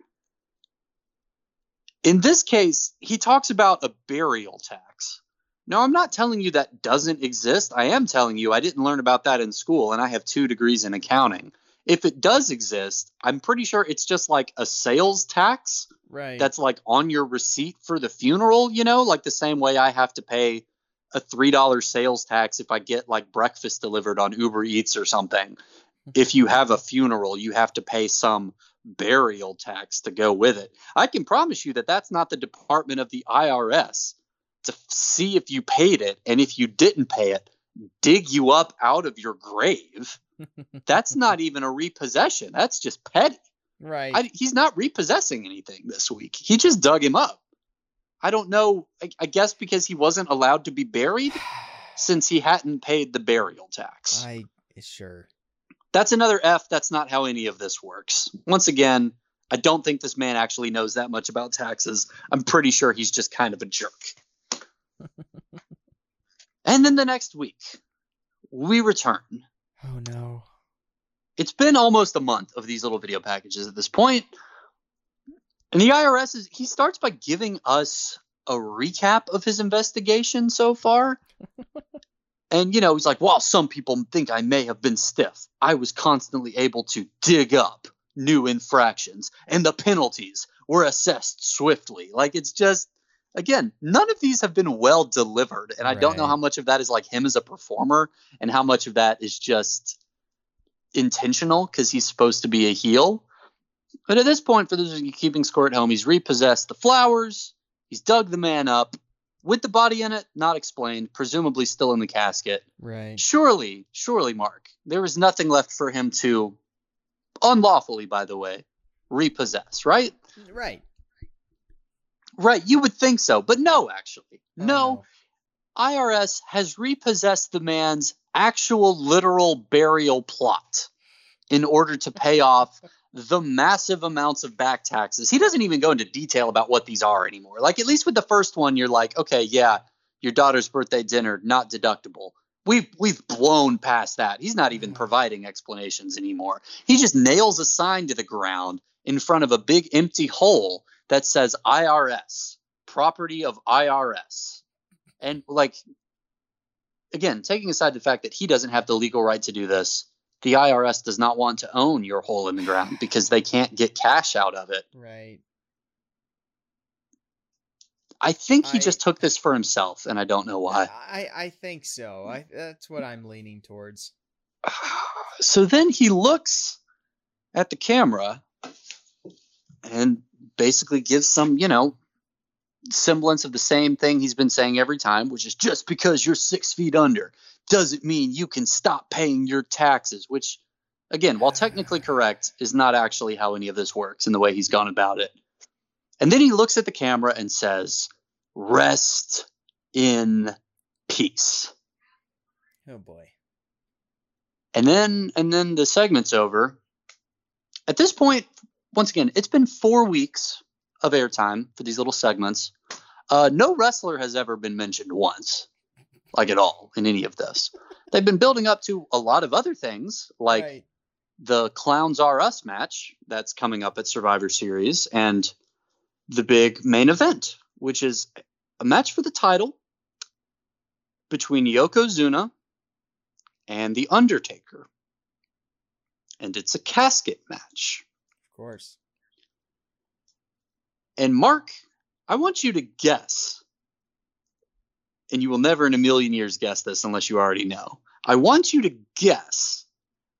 In this case, he talks about a burial tax. Now, I'm not telling you that doesn't exist. I am telling you I didn't learn about that in school, and I have two degrees in accounting. If it does exist, I'm pretty sure it's just like a sales tax Right. that's like on your receipt for the funeral, you know, like the same way I have to pay a $3 sales tax if I get like breakfast delivered on Uber Eats or something. Hmm. If you have a funeral, you have to pay some burial tax to go with it. I can promise you that that's not the department of the IRS to see if you paid it and if you didn't pay it, dig you up out of your grave. <laughs> That's not even a repossession. That's just petty. right. I, he's not repossessing anything this week. He just dug him up. I don't know. I, I guess because he wasn't allowed to be buried <sighs> since he hadn't paid the burial tax. I sure. That's another F. That's not how any of this works. Once again, I don't think this man actually knows that much about taxes. I'm pretty sure he's just kind of a jerk. <laughs> and then the next week, we return. Oh no. it's been almost a month of these little video packages at this point. And the IRS is he starts by giving us a recap of his investigation so far. <laughs> and you know, he's like, "While some people think I may have been stiff, I was constantly able to dig up new infractions and the penalties were assessed swiftly." Like it's just again, none of these have been well delivered, and I don't know how much of that is like him as a performer and how much of that is just intentional because he's supposed to be a heel. But at this point, for those of you keeping score at home, he's repossessed the flowers. He's dug the man up with the body in it, not explained, presumably still in the casket. Right. Surely, surely, Mark, there is nothing left for him to, unlawfully, by the way, repossess, right? Right. Right, you would think so, but no, actually. Oh, no, IRS has repossessed the man's actual literal burial plot in order to pay off the massive amounts of back taxes. He doesn't even go into detail about what these are anymore. Like at least with the first one you're like, okay, yeah, your daughter's birthday dinner not deductible. We've we've blown past that. He's not even mm. providing explanations anymore. He just nails a sign to the ground in front of a big empty hole that says IRS, property of IRS. And like again, taking aside the fact that he doesn't have the legal right to do this, the IRS does not want to own your hole in the ground because they can't get cash out of it. Right. I think he I- just took this for himself, and I don't know why. I I think so. I that's what I'm leaning towards. <sighs> So then he looks at the camera and basically gives some, you know, semblance of the same thing he's been saying every time, which is just because you're six feet under doesn't mean you can stop paying your taxes, which, again, while technically correct, is not actually how any of this works in the way he's gone about it. And then he looks at the camera and says, Rest in peace. Oh boy. And then and then the segment's over. At this point, once again, it's been four weeks of airtime for these little segments. Uh, no wrestler has ever been mentioned once, like at all, in any of this. They've been building up to a lot of other things, like Right. the Clowns Are Us match that's coming up at Survivor Series, and the big main event, which is a match for the title between Yokozuna and The Undertaker. And it's a casket match. Course. And Mark, I want you to guess, and you will never in a million years guess this unless you already know. I want you to guess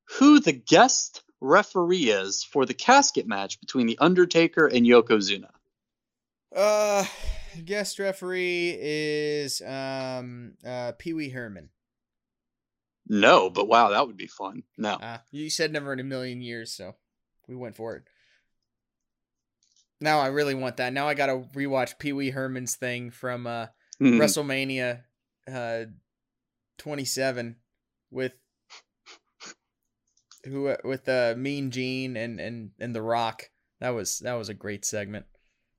who the guest referee is for the casket match between The Undertaker and Yokozuna. Uh, guest referee is um uh Pee Wee Herman. No, but wow, that would be fun. No. Ah, you said never in a million years, so we went for it. Now I really want that. Now I gotta rewatch Pee Wee Herman's thing from uh Hmm. WrestleMania uh 27 with who with uh Mean Gene and and and The Rock. That was that was a great segment.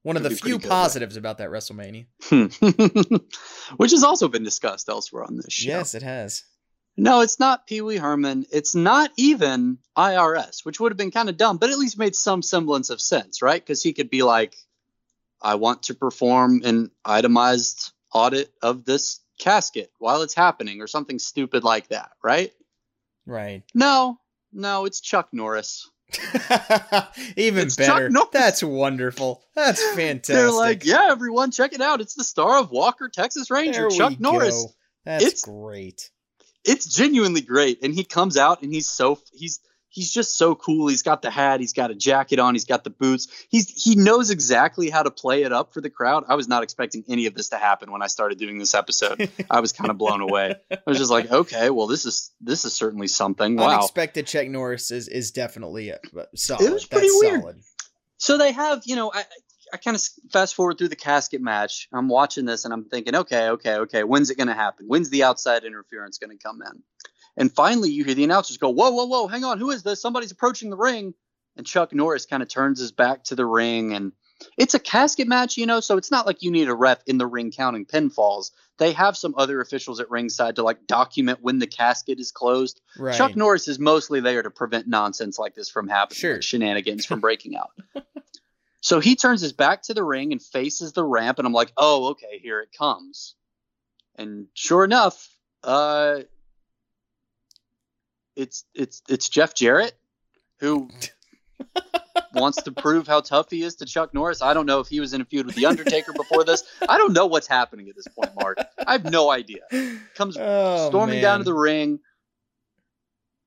One of the few good, right? positives about that WrestleMania. <laughs> Which has also been discussed elsewhere on this show. Yes, it has. No, it's not Pee Wee Herman. It's not even IRS, which would have been kind of dumb, but at least made some semblance of sense, right? Because he could be like, I want to perform an itemized audit of this casket while it's happening, or something stupid like that, right? Right. No, no, it's Chuck Norris. <laughs> Even It's Chuck better. Norris. That's wonderful. That's fantastic. <laughs> They're like, yeah, everyone, check it out. It's the star of Walker, Texas Ranger, There Chuck Norris. That's It's- great. It's genuinely great. And he comes out and he's so he's he's just so cool. He's got the hat. He's got a jacket on. He's got the boots. He's he knows exactly how to play it up for the crowd. I was not expecting any of this to happen when i started doing this episode. I was kind of blown away. I was just like okay well this is this is certainly something. Wow. Unexpected Chuck Norris is, is definitely uh, a, a solid. was pretty That's weird. solid. so they have you know i i kind of fast forward through the casket match i'm watching this and i'm thinking okay okay okay when's it going to happen when's the outside interference going to come in and finally you hear the announcers go whoa whoa whoa hang on who is this somebody's approaching the ring and chuck norris kind of turns his back to the ring and it's a casket match you know so it's not like you need a ref in the ring counting pinfalls they have some other officials at ringside to like document when the casket is closed Right. Chuck Norris is mostly there to prevent nonsense like this from happening, Sure. like shenanigans from breaking out. <laughs> so he turns his back to the ring and faces the ramp, and I'm like, oh, okay, here it comes. And sure enough, uh, it's it's it's Jeff Jarrett who <laughs> wants to prove how tough he is to Chuck Norris. I don't know if he was in a feud with the Undertaker before this. I don't know what's happening at this point, Mark. I have no idea comes Oh, storming down to the ring.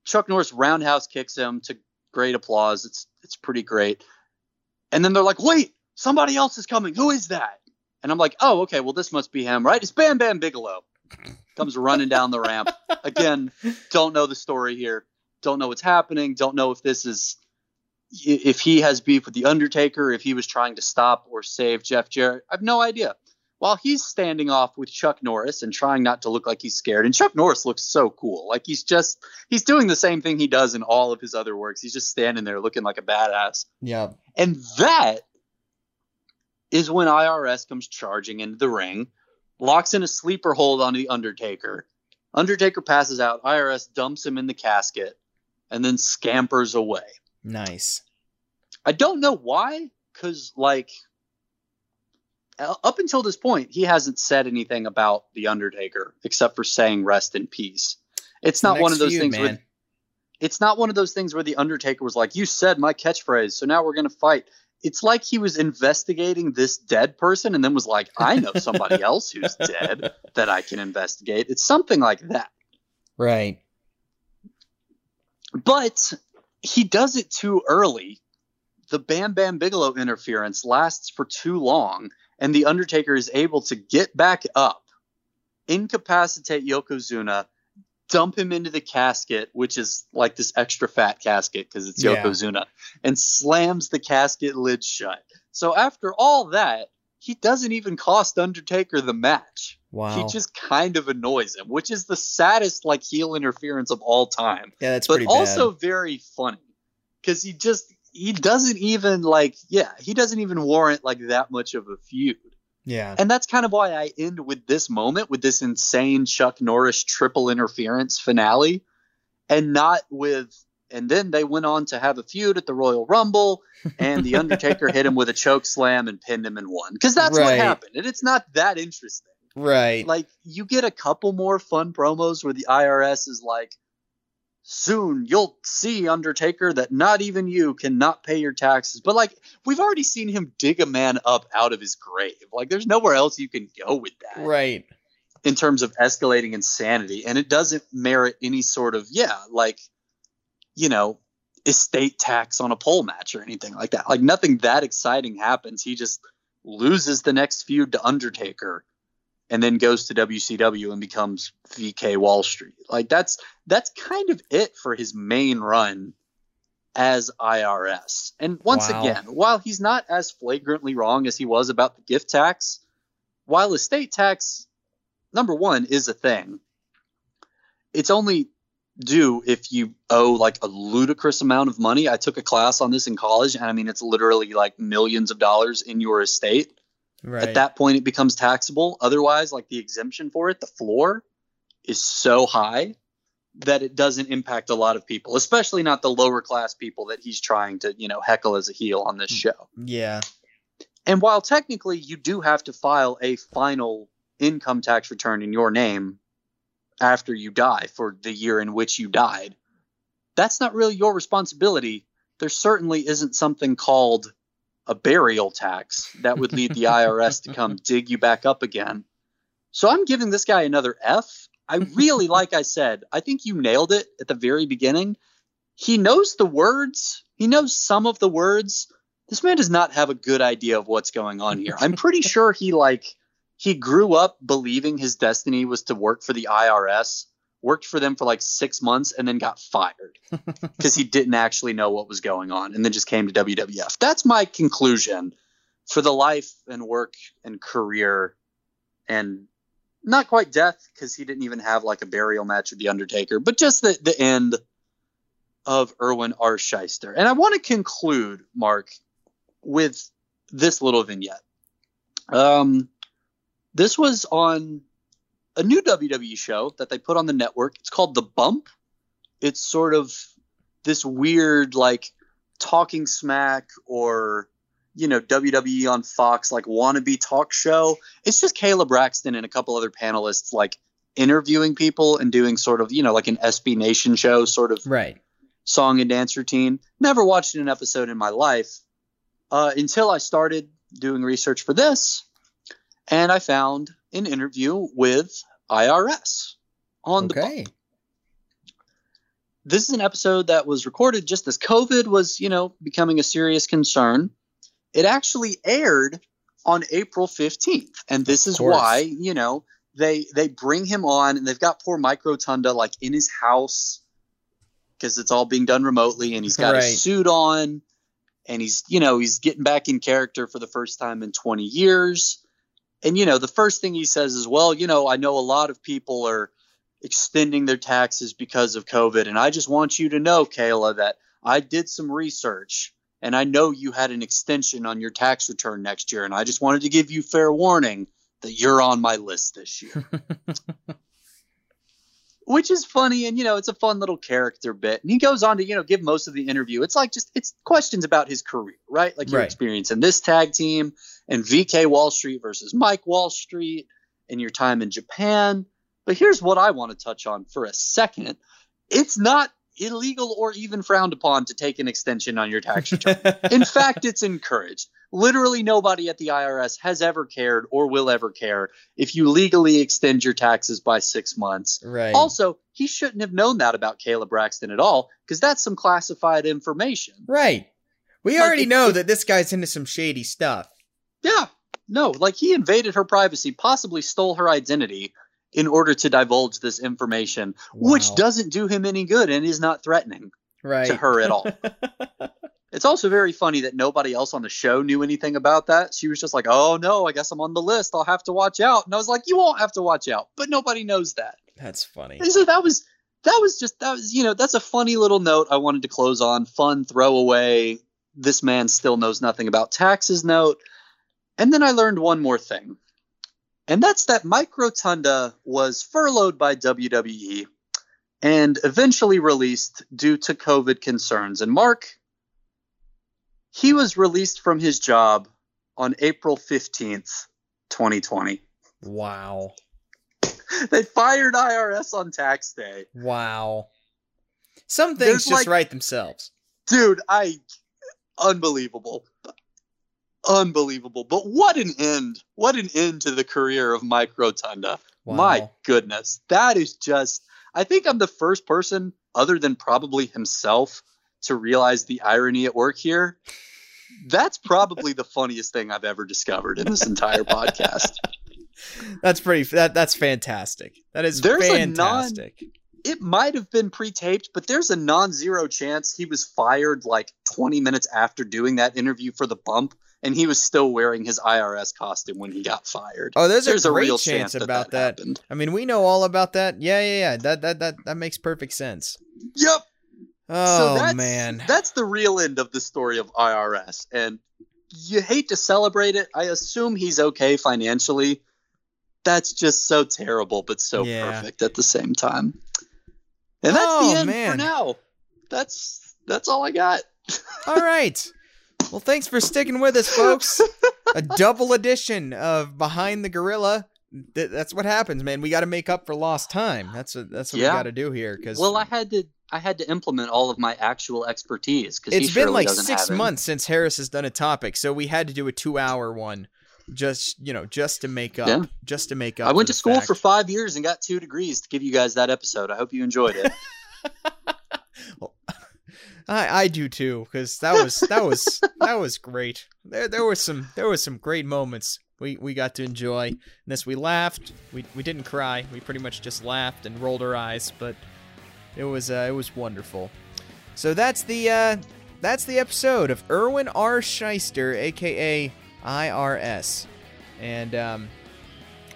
Chuck Norris roundhouse kicks him to great applause. It's it's pretty great. And then they're like, "Wait, somebody else is coming. Who is that?" And I'm like, "Oh, okay. Well, this must be him, right? It's Bam Bam Bigelow." Comes running down the ramp. Again, don't know the story here. Don't know what's happening. Don't know if this is if he has beef with the Undertaker, if he was trying to stop or save Jeff Jarrett. I have no idea. While he's standing off with Chuck Norris and trying not to look like he's scared, and Chuck Norris looks so cool. Like he's just he's doing the same thing he does in all of his other works. He's just standing there looking like a badass. Yeah. And that is when IRS comes charging into the ring, locks in a sleeper hold on the Undertaker. Undertaker passes out, IRS dumps him in the casket, and then scampers away. Nice. I don't know why, because like Uh, up until this point, he hasn't said anything about the Undertaker except for saying "rest in peace." It's not one of those things man. where it's not one of those things where the Undertaker was like, "You said my catchphrase, so now we're gonna fight." It's like he was investigating this dead person and then was like, "I know <laughs> somebody else who's dead that I can investigate." It's something like that Right. but he does it too early. The Bam Bam Bigelow interference lasts for too long, and the Undertaker is able to get back up, incapacitate Yokozuna, dump him into the casket, which is like this extra fat casket because it's Yeah. Yokozuna, and slams the casket lid shut. So after all that, he doesn't even cost Undertaker the match. Wow. He just kind of annoys him, which is the saddest like heel interference of all time yeah, that's but also bad. very funny because he just he doesn't even like yeah he doesn't even warrant like that much of a feud Yeah. and that's kind of why i end with this moment with this insane chuck norris triple interference finale and not with and then they went on to have a feud at the royal rumble and the undertaker hit him with a <laughs> choke slam and pinned him and won because that's what happened and it's not that interesting Right. like you get a couple more fun promos where the IRS is like, soon you'll see Undertaker that not even you cannot pay your taxes. But like we've already seen him dig a man up out of his grave. Like there's nowhere else you can go with that right. in terms of escalating insanity. And it doesn't merit any sort of, yeah, like, you know, estate tax on a pole match or anything like that. Like nothing that exciting happens. He just loses the next feud to Undertaker and then goes to WCW and becomes VK Wall Street. Like that's that's kind of it for his main run as IRS. And once Wow. again, while he's not as flagrantly wrong as he was about the gift tax, while estate tax number 1 is a thing, it's only due if you owe like a ludicrous amount of money. I took a class on this in college and I mean it's literally like millions of dollars in your estate. Right. At that point, it becomes taxable. Otherwise, like the exemption for it, the floor is so high that it doesn't impact a lot of people, especially not the lower class people that he's trying to, you know, heckle as a heel on this mm. show. yeah. And while technically you do have to file a final income tax return in your name after you die for the year in which you died, that's not really your responsibility. There certainly isn't something called a burial tax that would lead the IRS to come <laughs> dig you back up again. So I'm giving this guy another F. I really, like I said, I think you nailed it at the very beginning. He knows the words, he knows some of the words. This man does not have a good idea of what's going on here. I'm pretty <laughs> sure he like he grew up believing his destiny was to work for the IRS, worked for them for like 6 months and then got fired <laughs> because he didn't actually know what was going on and then just came to WWF. That's my conclusion for the life and work and career and not quite death because he didn't even have like a burial match with the Undertaker, but just the the end of Irwin R. Schyster. And I want to conclude, Mark, with this little vignette. Um, this was on a new WWE show that they put on the network. It's called The Bump. It's sort of this weird, like, talking smack or, you know, WWE on Fox, like, wannabe talk show. It's just Kayla Braxton and a couple other panelists, like, interviewing people and doing sort of, you know, like an SB Nation show, sort of Right. song and dance routine. Never watched an episode in my life uh, until I started doing research for this, and I found an interview with IRS on the. Bump. Okay. This is an episode that was recorded just as COVID was, you know, becoming a serious concern. It actually aired on April 15th, and this is why, you know, they they bring him on and they've got poor Mike Rotunda like in his house because it's all being done remotely and he's got Right. a suit on and he's you know he's getting back in character for the first time in 20 years and you know the first thing he says is well you know i know a lot of people are extending their taxes because of covid and i just want you to know kayla that i did some research and i know you had an extension on your tax return next year and i just wanted to give you fair warning that you're on my list this year <laughs> which is funny and you know it's a fun little character bit. And he goes on to you know give most of the interview. It's like just it's questions about his career right? Like your Right. experience in this tag team and vk wall street versus mike wall street and your time in japan. But here's what i want to touch on for a second. It's not illegal or even frowned upon to take an extension on your tax <laughs> return in fact, it's encouraged. Literally nobody at the IRS has ever cared or will ever care if you legally extend your taxes by six months. right. Also, he shouldn't have known that about Kayla Braxton at all because that's some classified information. right. We Like, already it- know it- that this guy's into some shady stuff. Yeah. no, like he invaded her privacy, possibly stole her identity in order to divulge this information, which doesn't do him any good and is not threatening right. to her at all. <laughs> It's also very funny that nobody else on the show knew anything about that. She was just like, "Oh no, I guess I'm on the list. I'll have to watch out." And I was like, "You won't have to watch out," but nobody knows that. That's funny. And so that was that was just that was you know that's a funny little note I wanted to close on. Fun throwaway. This man still knows nothing about taxes. Note. And then I learned one more thing, and that's that Mike Rotunda was furloughed by WWE and eventually released due to COVID concerns. And Mark, he was released from his job on April 15th, 2020. Wow. <laughs> They fired IRS on tax day. Wow. Some There's things just like- write themselves. Dude, I unbelievable. Unbelievable. But what an end. What an end to the career of Mike Rotunda. My goodness. That is just I think I'm the first person other than probably himself to realize the irony at work here. That's probably the funniest thing I've ever discovered in this entire podcast. <laughs> That's pretty. That that's fantastic. That is There's a non- fantastic. It might have been pre-taped, but there's a non-zero chance he was fired like 20 minutes after doing that interview for the bump, and he was still wearing his IRS costume when he got fired. oh, there's, there's a a great real chance chance that about that that. happened. I mean, we know all about that. Yeah, yeah, yeah. That that that that makes perfect sense. Yep. Oh so that's, man. that's the real end of the story of IRS, and you hate to celebrate it. I assume he's okay financially. That's just so terrible, but so Yeah. perfect at the same time. And that's Oh, the end man. for now. That's that's all I got. <laughs> all right. Well, thanks for sticking with us, folks. a <laughs> double edition of Behind the Gorilla. Th- that's what happens, man. We got to make up for lost time. That's what that's what Yeah. we got to do here. Because Well, I had to I had to implement all of my actual expertise because it's been like six months since Harris has done a topic, so we had to do a two-hour one, just you know, just to make up, Yeah. just to make up. I went to school fact. for five years and got two degrees to give you guys that episode. I hope you enjoyed it. <laughs> I I do too, because that was that was <laughs> that was great. There there was some there was some great moments we we got to enjoy. In this we laughed. We we didn't cry. We pretty much just laughed and rolled our eyes, but it was uh, it was wonderful. So that's the uh, that's the episode of Irwin R. Schyster, aka IRS, and um,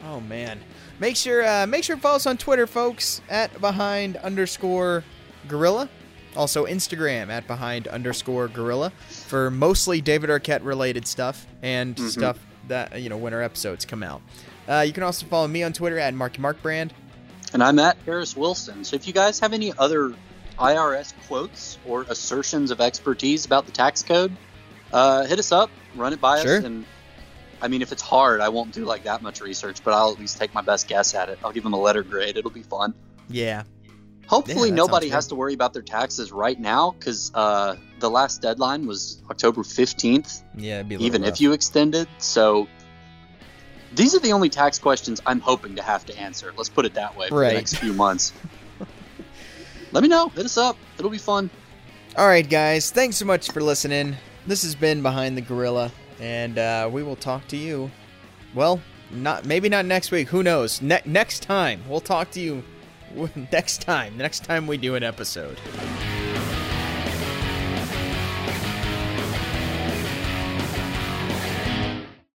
oh man, make sure uh, make sure to follow us on Twitter, folks, at behind underscore gorilla. Also Instagram at behind underscore gorilla for mostly David Arquette related stuff and Mhm. stuff that you know when our episodes come out. Uh, you can also follow me on Twitter at Marky Mark Brand. and I'm at Harris Wilson. So if you guys have any other IRS quotes or assertions of expertise about the tax code, uh, hit us up, run it by Sure. us, and I mean, if it's hard, I won't do like that much research, but I'll at least take my best guess at it. I'll give them a letter grade. It'll be fun. Yeah, Hopefully, that nobody has to worry about their taxes right now because uh, the last deadline was October 15th, yeah, it'd be a little even rough. if you extended. So these are the only tax questions I'm hoping to have to answer. Let's put it that way for Right. the next few months. <laughs> Let me know. Hit us up. It'll be fun. All right, guys. Thanks so much for listening. This has been Behind the Gorilla, and uh, we will talk to you. Well, not maybe not next week. Who knows? Ne- next time we'll talk to you. <laughs> Next time, next time we do an episode.